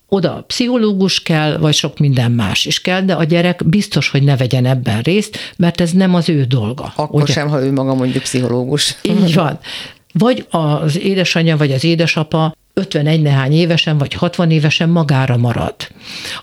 oda pszichológus kell, vagy sok minden más is kell, de a gyerek biztos, hogy ne vegyen ebben részt, mert ez nem az ő dolga. Akkor ugye? sem, ha ő maga mondjuk pszichológus. Így van. Vagy az édesanyja, vagy az édesapa 51 nehány évesen vagy 60 évesen magára marad,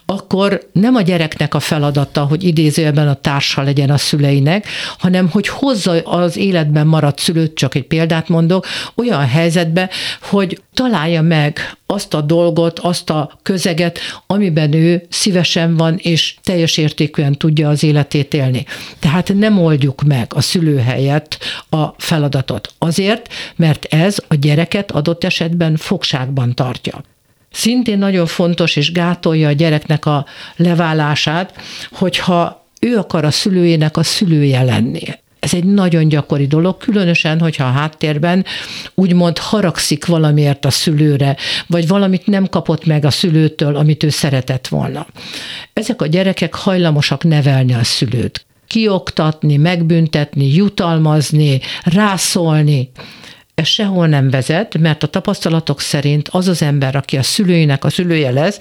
akkor nem a gyereknek a feladata, hogy idézőjelben a társa legyen a szüleinek, hanem hogy hozza az életben maradt szülőt, csak egy példát mondok, olyan helyzetbe, hogy találja meg azt a dolgot, azt a közeget, amiben ő szívesen van, és teljes értékűen tudja az életét élni. Tehát nem oldjuk meg a szülő helyett a feladatot. Azért, mert ez a gyereket adott esetben fogságban tartja. Szintén nagyon fontos és gátolja a gyereknek a leválását, hogyha ő akar a szülőjének a szülője lenni. Ez egy nagyon gyakori dolog, különösen, hogyha a háttérben úgymond haragszik valamiért a szülőre, vagy valamit nem kapott meg a szülőtől, amit ő szeretett volna. Ezek a gyerekek hajlamosak nevelni a szülőt kioktatni, megbüntetni, jutalmazni, rászólni ez sehol nem vezet, mert a tapasztalatok szerint az az ember, aki a szülőinek a szülője lesz,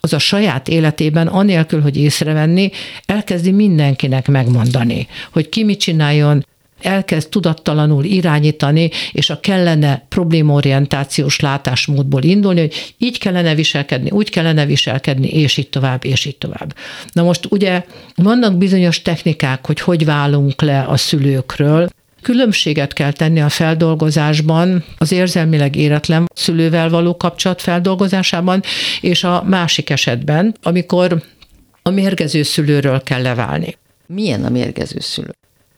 az a saját életében, anélkül, hogy észrevenni, elkezdi mindenkinek megmondani, hogy ki mit csináljon, elkezd tudattalanul irányítani, és a kellene problémaorientációs látásmódból indulni, hogy így kellene viselkedni, úgy kellene viselkedni, és így tovább, és így tovább. Na most ugye vannak bizonyos technikák, hogy hogy válunk le a szülőkről, Különbséget kell tenni a feldolgozásban, az érzelmileg éretlen szülővel való kapcsolat feldolgozásában, és a másik esetben, amikor a mérgező szülőről kell leválni. Milyen a mérgező szülő?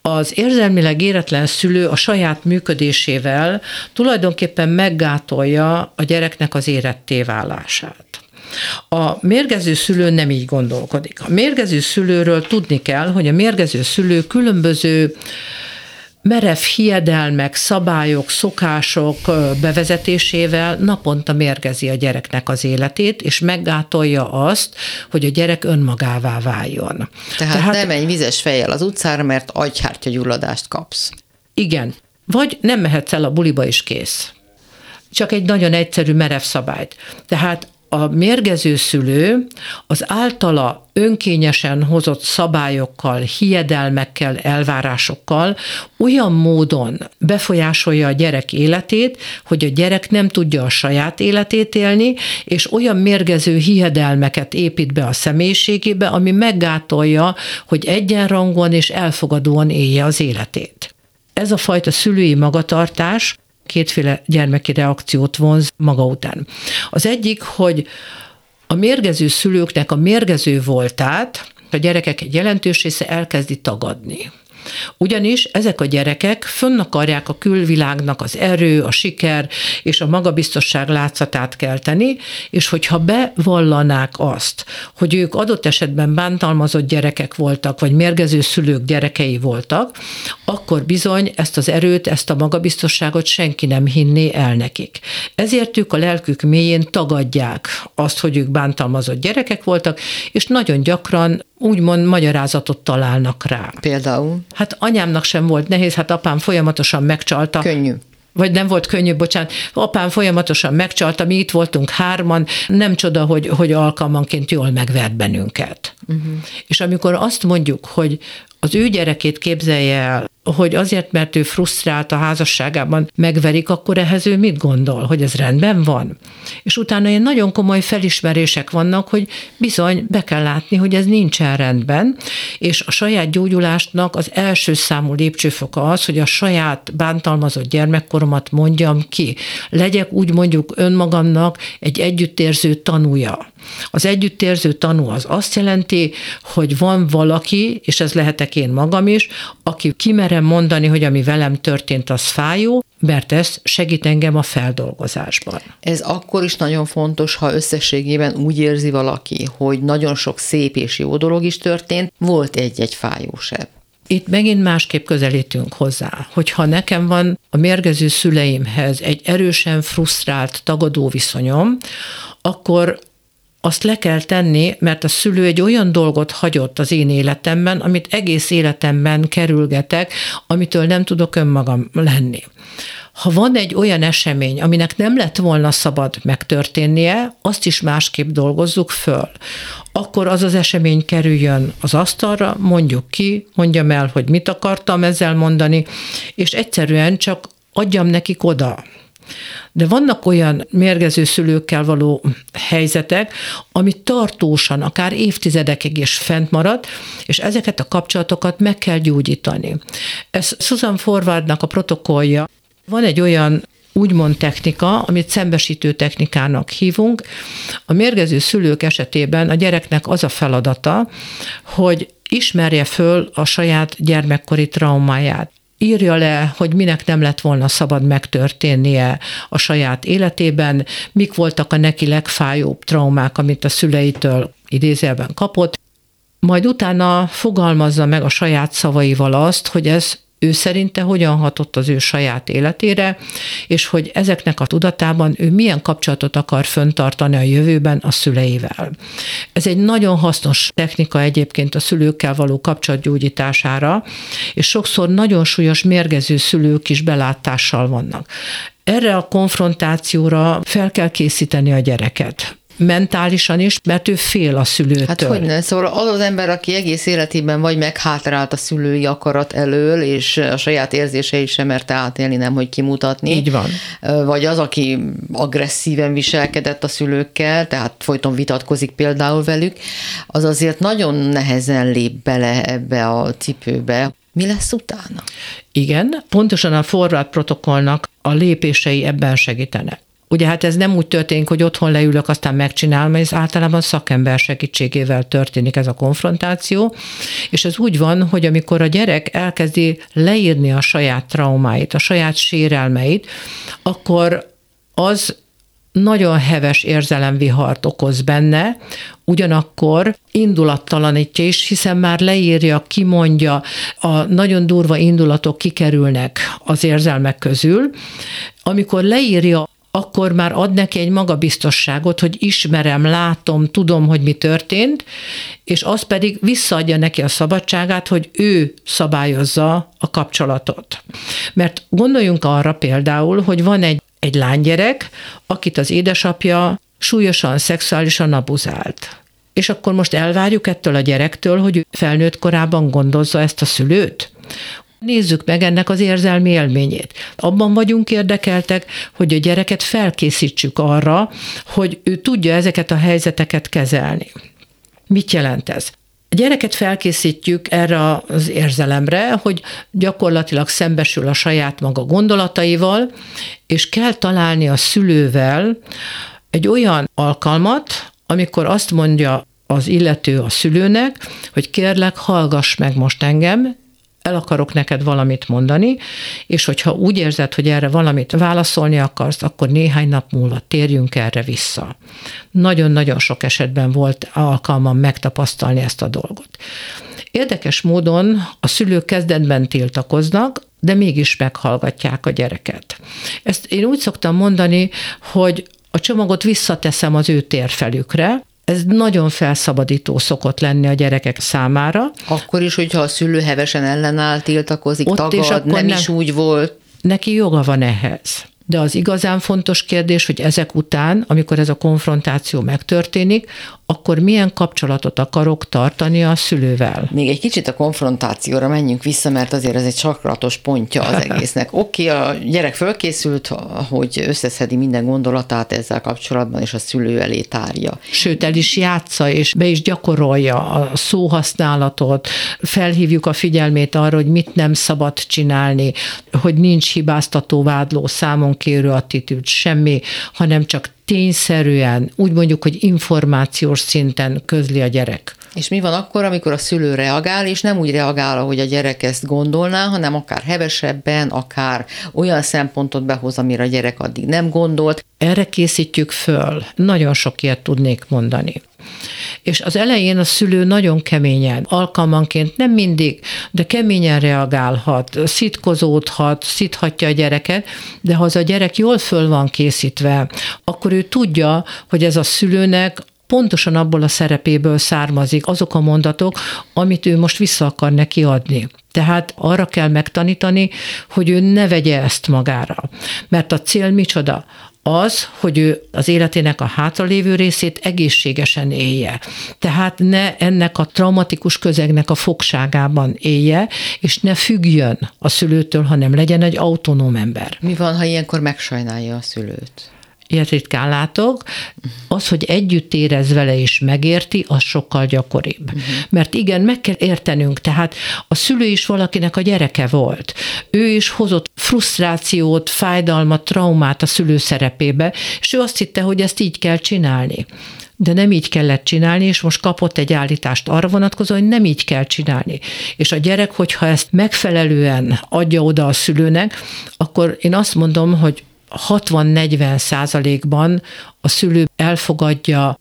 az érzelmileg éretlen szülő a saját működésével tulajdonképpen meggátolja a gyereknek az éretté válását. A mérgező szülő nem így gondolkodik. A mérgező szülőről tudni kell, hogy a mérgező szülő különböző merev hiedelmek, szabályok, szokások bevezetésével naponta mérgezi a gyereknek az életét, és meggátolja azt, hogy a gyerek önmagává váljon. Tehát, Tehát nem menj vizes fejjel az utcára, mert agyhártya gyulladást kapsz. Igen. Vagy nem mehetsz el a buliba is kész. Csak egy nagyon egyszerű merev szabályt. Tehát a mérgező szülő az általa önkényesen hozott szabályokkal, hiedelmekkel, elvárásokkal olyan módon befolyásolja a gyerek életét, hogy a gyerek nem tudja a saját életét élni, és olyan mérgező hiedelmeket épít be a személyiségébe, ami meggátolja, hogy egyenrangon és elfogadóan élje az életét. Ez a fajta szülői magatartás kétféle gyermeki reakciót vonz maga után. Az egyik, hogy a mérgező szülőknek a mérgező voltát a gyerekek egy jelentős része elkezdi tagadni. Ugyanis ezek a gyerekek fönn akarják a külvilágnak az erő, a siker és a magabiztosság látszatát kelteni, és hogyha bevallanák azt, hogy ők adott esetben bántalmazott gyerekek voltak, vagy mérgező szülők gyerekei voltak, akkor bizony ezt az erőt, ezt a magabiztosságot senki nem hinné el nekik. Ezért ők a lelkük mélyén tagadják azt, hogy ők bántalmazott gyerekek voltak, és nagyon gyakran úgymond magyarázatot találnak rá. Például? Hát anyámnak sem volt nehéz, hát apám folyamatosan megcsalta. Könnyű vagy nem volt könnyű, bocsánat, apám folyamatosan megcsalta, mi itt voltunk hárman, nem csoda, hogy, hogy alkalmanként jól megvert bennünket. Uh-huh. És amikor azt mondjuk, hogy az ő gyerekét képzelje el, hogy azért, mert ő frusztrált a házasságában megverik, akkor ehhez ő mit gondol, hogy ez rendben van? És utána ilyen nagyon komoly felismerések vannak, hogy bizony be kell látni, hogy ez nincsen rendben, és a saját gyógyulásnak az első számú lépcsőfoka az, hogy a saját bántalmazott gyermekkoromat mondjam ki. Legyek úgy mondjuk önmagamnak egy együttérző tanúja. Az együttérző tanú az azt jelenti, hogy van valaki, és ez lehetek én magam is, aki kimerem mondani, hogy ami velem történt, az fájó, mert ez segít engem a feldolgozásban. Ez akkor is nagyon fontos, ha összességében úgy érzi valaki, hogy nagyon sok szép és jó dolog is történt, volt egy-egy fájósebb. Itt megint másképp közelítünk hozzá, hogyha nekem van a mérgező szüleimhez egy erősen frusztrált, tagadó viszonyom, akkor azt le kell tenni, mert a szülő egy olyan dolgot hagyott az én életemben, amit egész életemben kerülgetek, amitől nem tudok önmagam lenni. Ha van egy olyan esemény, aminek nem lett volna szabad megtörténnie, azt is másképp dolgozzuk föl. Akkor az az esemény kerüljön az asztalra, mondjuk ki, mondjam el, hogy mit akartam ezzel mondani, és egyszerűen csak adjam nekik oda de vannak olyan mérgező szülőkkel való helyzetek, ami tartósan, akár évtizedekig is fent marad, és ezeket a kapcsolatokat meg kell gyógyítani. Ez Susan Forwardnak a protokollja. Van egy olyan úgymond technika, amit szembesítő technikának hívunk. A mérgező szülők esetében a gyereknek az a feladata, hogy ismerje föl a saját gyermekkori traumáját írja le, hogy minek nem lett volna szabad megtörténnie a saját életében, mik voltak a neki legfájóbb traumák, amit a szüleitől idézőjelben kapott, majd utána fogalmazza meg a saját szavaival azt, hogy ez ő szerinte hogyan hatott az ő saját életére, és hogy ezeknek a tudatában ő milyen kapcsolatot akar föntartani a jövőben a szüleivel. Ez egy nagyon hasznos technika egyébként a szülőkkel való kapcsolatgyógyítására, és sokszor nagyon súlyos mérgező szülők is belátással vannak. Erre a konfrontációra fel kell készíteni a gyereket mentálisan is, mert ő fél a szülőtől. Hát hogy ne? Szóval az az ember, aki egész életében vagy meghátrált a szülői akarat elől, és a saját érzéseit sem merte átélni, nem hogy kimutatni. Így van. Vagy az, aki agresszíven viselkedett a szülőkkel, tehát folyton vitatkozik például velük, az azért nagyon nehezen lép bele ebbe a cipőbe. Mi lesz utána? Igen, pontosan a forrad protokollnak a lépései ebben segítenek. Ugye hát ez nem úgy történik, hogy otthon leülök, aztán megcsinálom, ez általában szakember segítségével történik ez a konfrontáció, és ez úgy van, hogy amikor a gyerek elkezdi leírni a saját traumáit, a saját sérelmeit, akkor az nagyon heves érzelemvihart okoz benne, ugyanakkor indulattalanítja is, hiszen már leírja, kimondja, a nagyon durva indulatok kikerülnek az érzelmek közül. Amikor leírja akkor már ad neki egy magabiztosságot, hogy ismerem, látom, tudom, hogy mi történt, és az pedig visszaadja neki a szabadságát, hogy ő szabályozza a kapcsolatot. Mert gondoljunk arra például, hogy van egy egy lánygyerek, akit az édesapja súlyosan szexuálisan abuzált. És akkor most elvárjuk ettől a gyerektől, hogy felnőtt korában gondozza ezt a szülőt? Nézzük meg ennek az érzelmi élményét. Abban vagyunk érdekeltek, hogy a gyereket felkészítsük arra, hogy ő tudja ezeket a helyzeteket kezelni. Mit jelent ez? A gyereket felkészítjük erre az érzelemre, hogy gyakorlatilag szembesül a saját maga gondolataival, és kell találni a szülővel egy olyan alkalmat, amikor azt mondja az illető a szülőnek, hogy kérlek, hallgass meg most engem, el akarok neked valamit mondani, és hogyha úgy érzed, hogy erre valamit válaszolni akarsz, akkor néhány nap múlva térjünk erre vissza. Nagyon-nagyon sok esetben volt alkalmam megtapasztalni ezt a dolgot. Érdekes módon a szülők kezdetben tiltakoznak, de mégis meghallgatják a gyereket. Ezt én úgy szoktam mondani, hogy a csomagot visszateszem az ő térfelükre, ez nagyon felszabadító szokott lenni a gyerekek számára. Akkor is, hogyha a szülő hevesen ellenáll, tiltakozik, Ott tagad, és akkor nem, nem is úgy volt. Neki joga van ehhez. De az igazán fontos kérdés, hogy ezek után, amikor ez a konfrontáció megtörténik, akkor milyen kapcsolatot akarok tartani a szülővel? Még egy kicsit a konfrontációra menjünk vissza, mert azért ez egy sakratos pontja az egésznek. Oké, okay, a gyerek fölkészült, hogy összeszedi minden gondolatát ezzel kapcsolatban, és a szülő elé tárja. Sőt, el is játsza, és be is gyakorolja a szóhasználatot, felhívjuk a figyelmét arra, hogy mit nem szabad csinálni, hogy nincs hibáztató vádló számon kérő attitűd, semmi, hanem csak tényszerűen, úgy mondjuk, hogy információs szinten közli a gyerek. És mi van akkor, amikor a szülő reagál, és nem úgy reagál, ahogy a gyerek ezt gondolná, hanem akár hevesebben, akár olyan szempontot behoz, amire a gyerek addig nem gondolt. Erre készítjük föl. Nagyon sok ilyet tudnék mondani. És az elején a szülő nagyon keményen, alkalmanként, nem mindig, de keményen reagálhat, szitkozódhat, szithatja a gyereket, de ha az a gyerek jól föl van készítve, akkor ő tudja, hogy ez a szülőnek pontosan abból a szerepéből származik azok a mondatok, amit ő most vissza akar neki adni. Tehát arra kell megtanítani, hogy ő ne vegye ezt magára. Mert a cél micsoda? az, hogy ő az életének a hátralévő részét egészségesen élje. Tehát ne ennek a traumatikus közegnek a fogságában élje, és ne függjön a szülőtől, hanem legyen egy autonóm ember. Mi van, ha ilyenkor megsajnálja a szülőt? Ilyet ritkán látok, az, hogy együtt érez vele és megérti, az sokkal gyakoribb. Uh-huh. Mert igen, meg kell értenünk, tehát a szülő is valakinek a gyereke volt. Ő is hozott frusztrációt, fájdalmat, traumát a szülő szerepébe, és ő azt hitte, hogy ezt így kell csinálni de nem így kellett csinálni, és most kapott egy állítást arra vonatkozó, hogy nem így kell csinálni. És a gyerek, hogyha ezt megfelelően adja oda a szülőnek, akkor én azt mondom, hogy 60-40 százalékban a szülő elfogadja,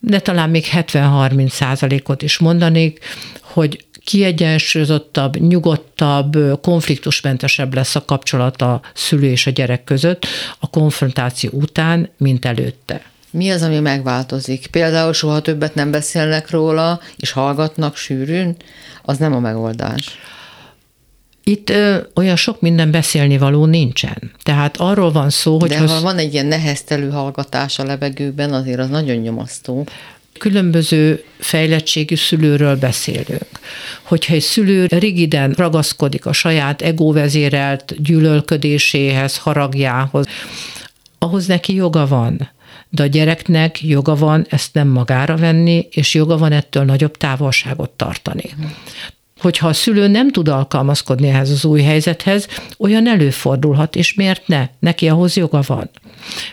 de talán még 70-30 százalékot is mondanék, hogy kiegyensúlyozottabb, nyugodtabb, konfliktusmentesebb lesz a kapcsolat a szülő és a gyerek között a konfrontáció után, mint előtte. Mi az, ami megváltozik? Például soha többet nem beszélnek róla, és hallgatnak sűrűn, az nem a megoldás. Itt ö, olyan sok minden beszélni való nincsen. Tehát arról van szó, hogy... De ha van egy ilyen neheztelő hallgatás a levegőben, azért az nagyon nyomasztó különböző fejlettségű szülőről beszélünk. Hogyha egy szülő rigiden ragaszkodik a saját egóvezérelt gyűlölködéséhez, haragjához, ahhoz neki joga van. De a gyereknek joga van ezt nem magára venni, és joga van ettől nagyobb távolságot tartani hogyha a szülő nem tud alkalmazkodni ehhez az új helyzethez, olyan előfordulhat, és miért ne? Neki ahhoz joga van.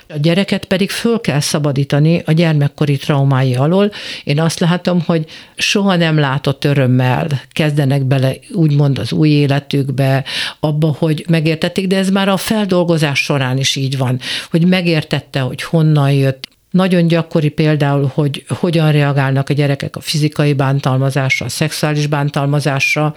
A gyereket pedig föl kell szabadítani a gyermekkori traumái alól. Én azt látom, hogy soha nem látott örömmel kezdenek bele úgymond az új életükbe, abba, hogy megértették, de ez már a feldolgozás során is így van, hogy megértette, hogy honnan jött, nagyon gyakori például, hogy hogyan reagálnak a gyerekek a fizikai bántalmazásra, a szexuális bántalmazásra,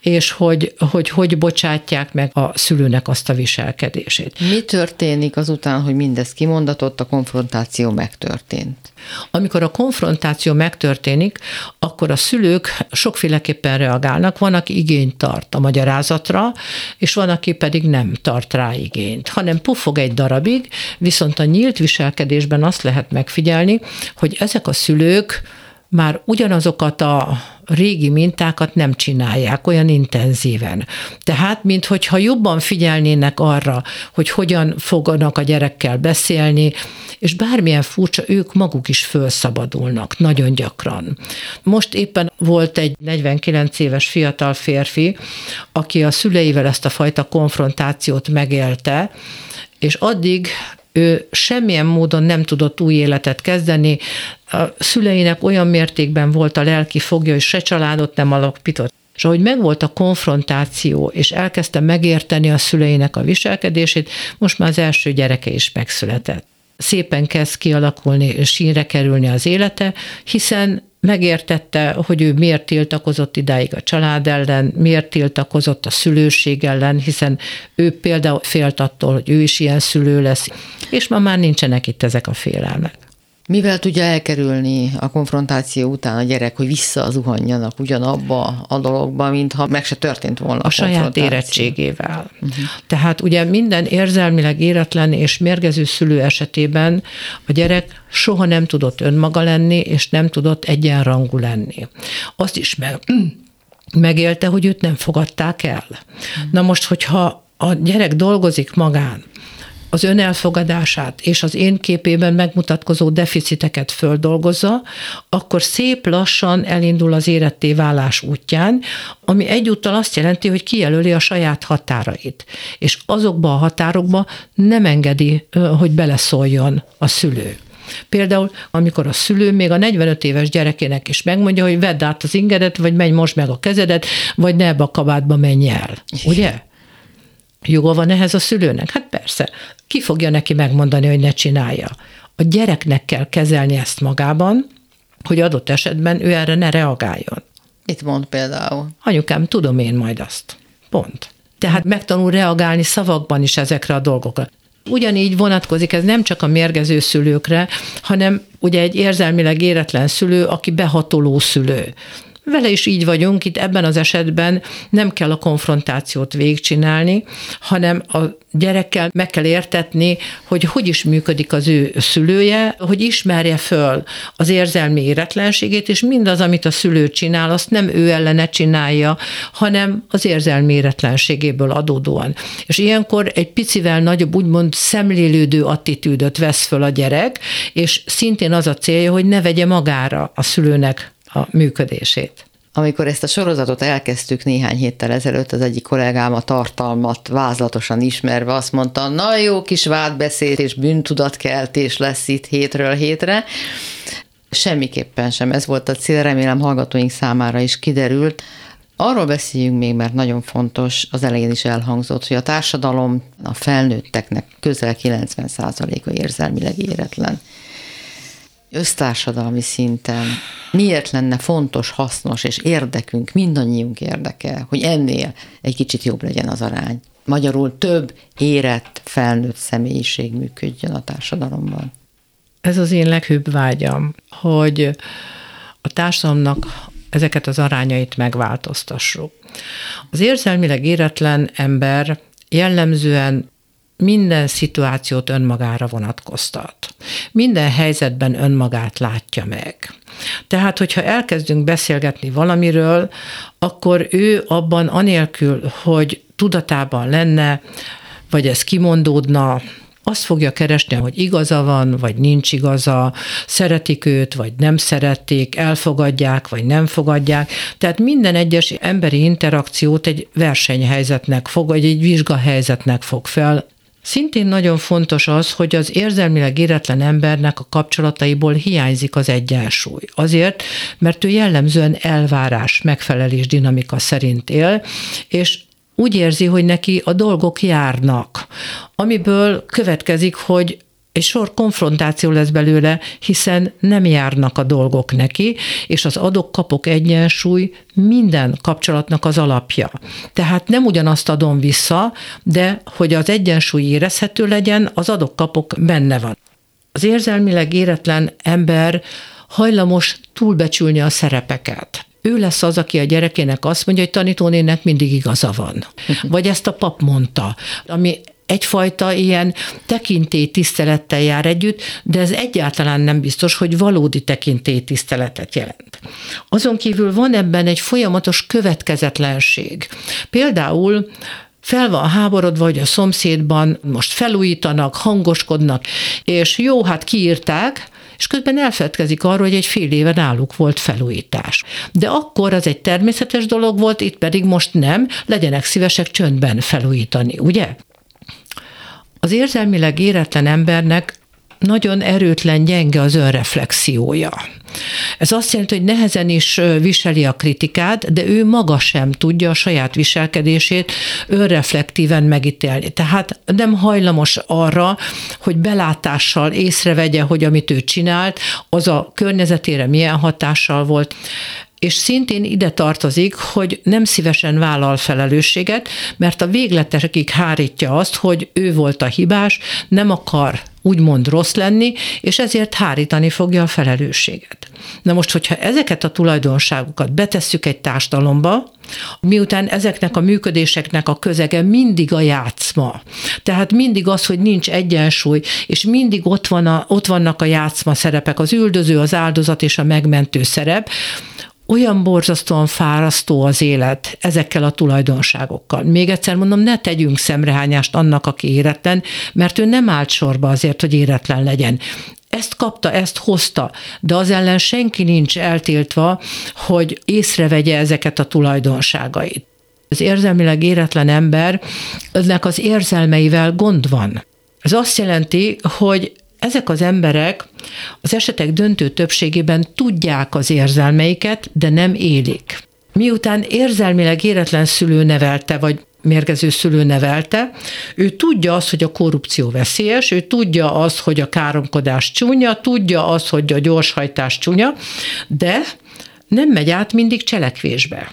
és hogy, hogy hogy bocsátják meg a szülőnek azt a viselkedését. Mi történik azután, hogy mindez kimondatott, a konfrontáció megtörtént? Amikor a konfrontáció megtörténik, akkor a szülők sokféleképpen reagálnak. Van, aki igényt tart a magyarázatra, és van, aki pedig nem tart rá igényt, hanem pufog egy darabig, viszont a nyílt viselkedésben azt lehet lehet megfigyelni, hogy ezek a szülők már ugyanazokat a régi mintákat nem csinálják olyan intenzíven. Tehát, minthogyha jobban figyelnének arra, hogy hogyan foganak a gyerekkel beszélni, és bármilyen furcsa, ők maguk is felszabadulnak nagyon gyakran. Most éppen volt egy 49 éves fiatal férfi, aki a szüleivel ezt a fajta konfrontációt megélte, és addig ő semmilyen módon nem tudott új életet kezdeni, a szüleinek olyan mértékben volt a lelki fogja, hogy se családot nem alapított. És ahogy megvolt a konfrontáció, és elkezdte megérteni a szüleinek a viselkedését, most már az első gyereke is megszületett. Szépen kezd kialakulni, sínre kerülni az élete, hiszen megértette, hogy ő miért tiltakozott idáig a család ellen, miért tiltakozott a szülőség ellen, hiszen ő például félt attól, hogy ő is ilyen szülő lesz, és ma már nincsenek itt ezek a félelmek. Mivel tudja elkerülni a konfrontáció után a gyerek, hogy visszazuhanjanak ugyanabba a dologba, mintha meg se történt volna a, a saját érettségével. Uh-huh. Tehát ugye minden érzelmileg éretlen és mérgező szülő esetében a gyerek soha nem tudott önmaga lenni, és nem tudott egyenrangú lenni. Azt is meg, megélte, hogy őt nem fogadták el. Uh-huh. Na most, hogyha a gyerek dolgozik magán, az önelfogadását és az én képében megmutatkozó deficiteket földolgozza, akkor szép lassan elindul az éretté válás útján, ami egyúttal azt jelenti, hogy kijelöli a saját határait. És azokba a határokba nem engedi, hogy beleszóljon a szülő. Például, amikor a szülő még a 45 éves gyerekének is megmondja, hogy vedd át az ingedet, vagy menj most meg a kezedet, vagy ne ebbe a kabátba menj el. Ugye? Joga van ehhez a szülőnek? Hát persze. Ki fogja neki megmondani, hogy ne csinálja? A gyereknek kell kezelni ezt magában, hogy adott esetben ő erre ne reagáljon. Mit mond például? Anyukám, tudom én majd azt. Pont. Tehát megtanul reagálni szavakban is ezekre a dolgokra. Ugyanígy vonatkozik ez nem csak a mérgező szülőkre, hanem ugye egy érzelmileg éretlen szülő, aki behatoló szülő. Vele is így vagyunk, itt ebben az esetben nem kell a konfrontációt végigcsinálni, hanem a gyerekkel meg kell értetni, hogy hogy is működik az ő szülője, hogy ismerje föl az érzelmi éretlenségét, és mindaz, amit a szülő csinál, azt nem ő ellene csinálja, hanem az érzelmi éretlenségéből adódóan. És ilyenkor egy picivel nagyobb, úgymond szemlélődő attitűdöt vesz föl a gyerek, és szintén az a célja, hogy ne vegye magára a szülőnek a működését. Amikor ezt a sorozatot elkezdtük néhány héttel ezelőtt, az egyik kollégám a tartalmat vázlatosan ismerve azt mondta, na jó kis vádbeszéd és bűntudatkeltés lesz itt hétről hétre. Semmiképpen sem ez volt a cél, remélem hallgatóink számára is kiderült. Arról beszéljünk még, mert nagyon fontos, az elején is elhangzott, hogy a társadalom a felnőtteknek közel 90%-a érzelmileg éretlen össztársadalmi szinten miért lenne fontos, hasznos és érdekünk, mindannyiunk érdeke, hogy ennél egy kicsit jobb legyen az arány. Magyarul több érett, felnőtt személyiség működjön a társadalomban. Ez az én leghőbb vágyam, hogy a társadalomnak ezeket az arányait megváltoztassuk. Az érzelmileg éretlen ember jellemzően minden szituációt önmagára vonatkoztat. Minden helyzetben önmagát látja meg. Tehát, hogyha elkezdünk beszélgetni valamiről, akkor ő abban anélkül, hogy tudatában lenne, vagy ez kimondódna, azt fogja keresni, hogy igaza van, vagy nincs igaza, szeretik őt, vagy nem szerették, elfogadják, vagy nem fogadják. Tehát minden egyes emberi interakciót egy versenyhelyzetnek fog, vagy egy vizsgahelyzetnek fog fel, Szintén nagyon fontos az, hogy az érzelmileg éretlen embernek a kapcsolataiból hiányzik az egyensúly. Azért, mert ő jellemzően elvárás, megfelelés dinamika szerint él, és úgy érzi, hogy neki a dolgok járnak, amiből következik, hogy egy sor konfrontáció lesz belőle, hiszen nem járnak a dolgok neki, és az adok-kapok egyensúly minden kapcsolatnak az alapja. Tehát nem ugyanazt adom vissza, de hogy az egyensúly érezhető legyen, az adok-kapok benne van. Az érzelmileg éretlen ember hajlamos túlbecsülni a szerepeket ő lesz az, aki a gyerekének azt mondja, hogy tanítónének mindig igaza van. Vagy ezt a pap mondta, ami egyfajta ilyen tekintély tisztelettel jár együtt, de ez egyáltalán nem biztos, hogy valódi tekintély tiszteletet jelent. Azon kívül van ebben egy folyamatos következetlenség. Például fel van háborodva, hogy a szomszédban most felújítanak, hangoskodnak, és jó, hát kiírták, és közben elfeledkezik arról, hogy egy fél éve náluk volt felújítás. De akkor az egy természetes dolog volt, itt pedig most nem, legyenek szívesek csöndben felújítani, ugye? Az érzelmileg éretlen embernek nagyon erőtlen, gyenge az önreflexiója. Ez azt jelenti, hogy nehezen is viseli a kritikát, de ő maga sem tudja a saját viselkedését önreflektíven megítélni. Tehát nem hajlamos arra, hogy belátással észrevegye, hogy amit ő csinált, az a környezetére milyen hatással volt és szintén ide tartozik, hogy nem szívesen vállal felelősséget, mert a végletekig hárítja azt, hogy ő volt a hibás, nem akar úgymond rossz lenni, és ezért hárítani fogja a felelősséget. Na most, hogyha ezeket a tulajdonságokat betesszük egy társadalomba, miután ezeknek a működéseknek a közege mindig a játszma. Tehát mindig az, hogy nincs egyensúly, és mindig ott, van a, ott vannak a játszma szerepek, az üldöző, az áldozat és a megmentő szerep, olyan borzasztóan fárasztó az élet ezekkel a tulajdonságokkal. Még egyszer mondom, ne tegyünk szemrehányást annak, aki éretlen, mert ő nem állt sorba azért, hogy éretlen legyen ezt kapta, ezt hozta, de az ellen senki nincs eltiltva, hogy észrevegye ezeket a tulajdonságait. Az érzelmileg éretlen ember, ennek az érzelmeivel gond van. Ez azt jelenti, hogy ezek az emberek az esetek döntő többségében tudják az érzelmeiket, de nem élik. Miután érzelmileg éretlen szülő nevelte, vagy mérgező szülő nevelte, ő tudja azt, hogy a korrupció veszélyes, ő tudja azt, hogy a káromkodás csúnya, tudja azt, hogy a gyorshajtás csúnya, de nem megy át mindig cselekvésbe.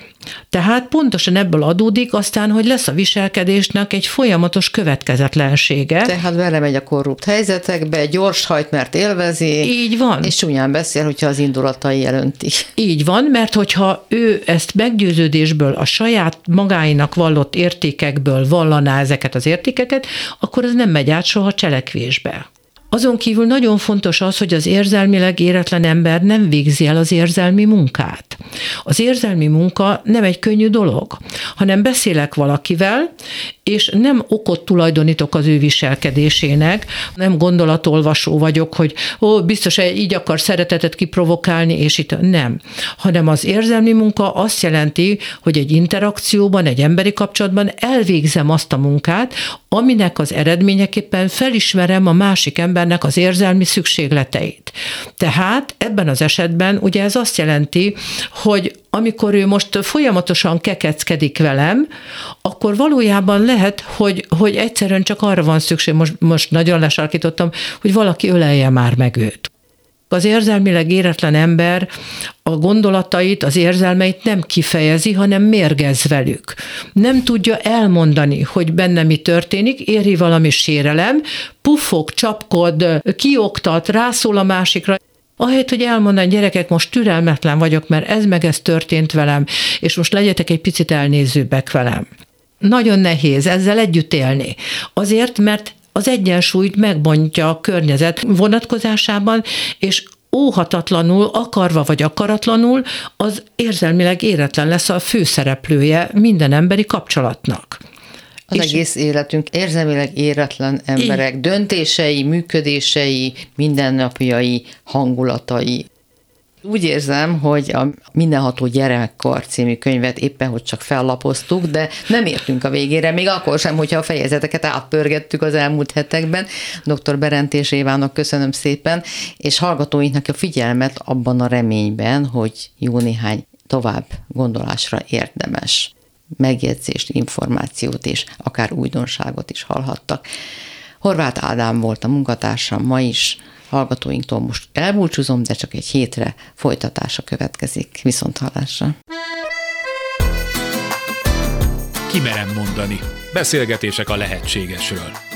Tehát pontosan ebből adódik aztán, hogy lesz a viselkedésnek egy folyamatos következetlensége. Tehát belemegy a korrupt helyzetekbe, gyors hajt, mert élvezi. Így van. És csúnyán beszél, hogyha az indulatai jelöntik. Így van, mert hogyha ő ezt meggyőződésből, a saját magáinak vallott értékekből vallaná ezeket az értékeket, akkor ez nem megy át soha cselekvésbe. Azon kívül nagyon fontos az, hogy az érzelmileg éretlen ember nem végzi el az érzelmi munkát. Az érzelmi munka nem egy könnyű dolog, hanem beszélek valakivel, és nem okot tulajdonítok az ő viselkedésének, nem gondolatolvasó vagyok, hogy ó, biztos így akar szeretetet kiprovokálni, és itt nem. Hanem az érzelmi munka azt jelenti, hogy egy interakcióban, egy emberi kapcsolatban elvégzem azt a munkát, aminek az eredményeképpen felismerem a másik embernek az érzelmi szükségleteit. Tehát ebben az esetben ugye ez azt jelenti, hogy amikor ő most folyamatosan kekeckedik velem, akkor valójában lehet, hogy, hogy egyszerűen csak arra van szükség, most, most nagyon lesarkítottam, hogy valaki ölelje már meg őt. Az érzelmileg éretlen ember a gondolatait, az érzelmeit nem kifejezi, hanem mérgez velük. Nem tudja elmondani, hogy benne mi történik, éri valami sérelem, puffog, csapkod, kioktat, rászól a másikra, ahelyett, hogy elmondaná, gyerekek, most türelmetlen vagyok, mert ez meg ez történt velem, és most legyetek egy picit elnézőbbek velem. Nagyon nehéz ezzel együtt élni. Azért, mert az egyensúlyt megbontja a környezet vonatkozásában, és óhatatlanul, akarva vagy akaratlanul, az érzelmileg éretlen lesz a főszereplője minden emberi kapcsolatnak. Az és egész életünk érzelmileg éretlen emberek, így. döntései, működései, mindennapjai, hangulatai. Úgy érzem, hogy a Mindenható Gyerekkor című könyvet éppen, hogy csak fellapoztuk, de nem értünk a végére, még akkor sem, hogyha a fejezeteket átpörgettük az elmúlt hetekben. Dr. Berentés Évának köszönöm szépen, és hallgatóinknak a figyelmet abban a reményben, hogy jó néhány tovább gondolásra érdemes megjegyzést, információt és akár újdonságot is hallhattak. Horváth Ádám volt a munkatársam ma is, hallgatóinktól most elbúcsúzom, de csak egy hétre folytatása következik. Viszont hallásra. Kimerem mondani. Beszélgetések a lehetségesről.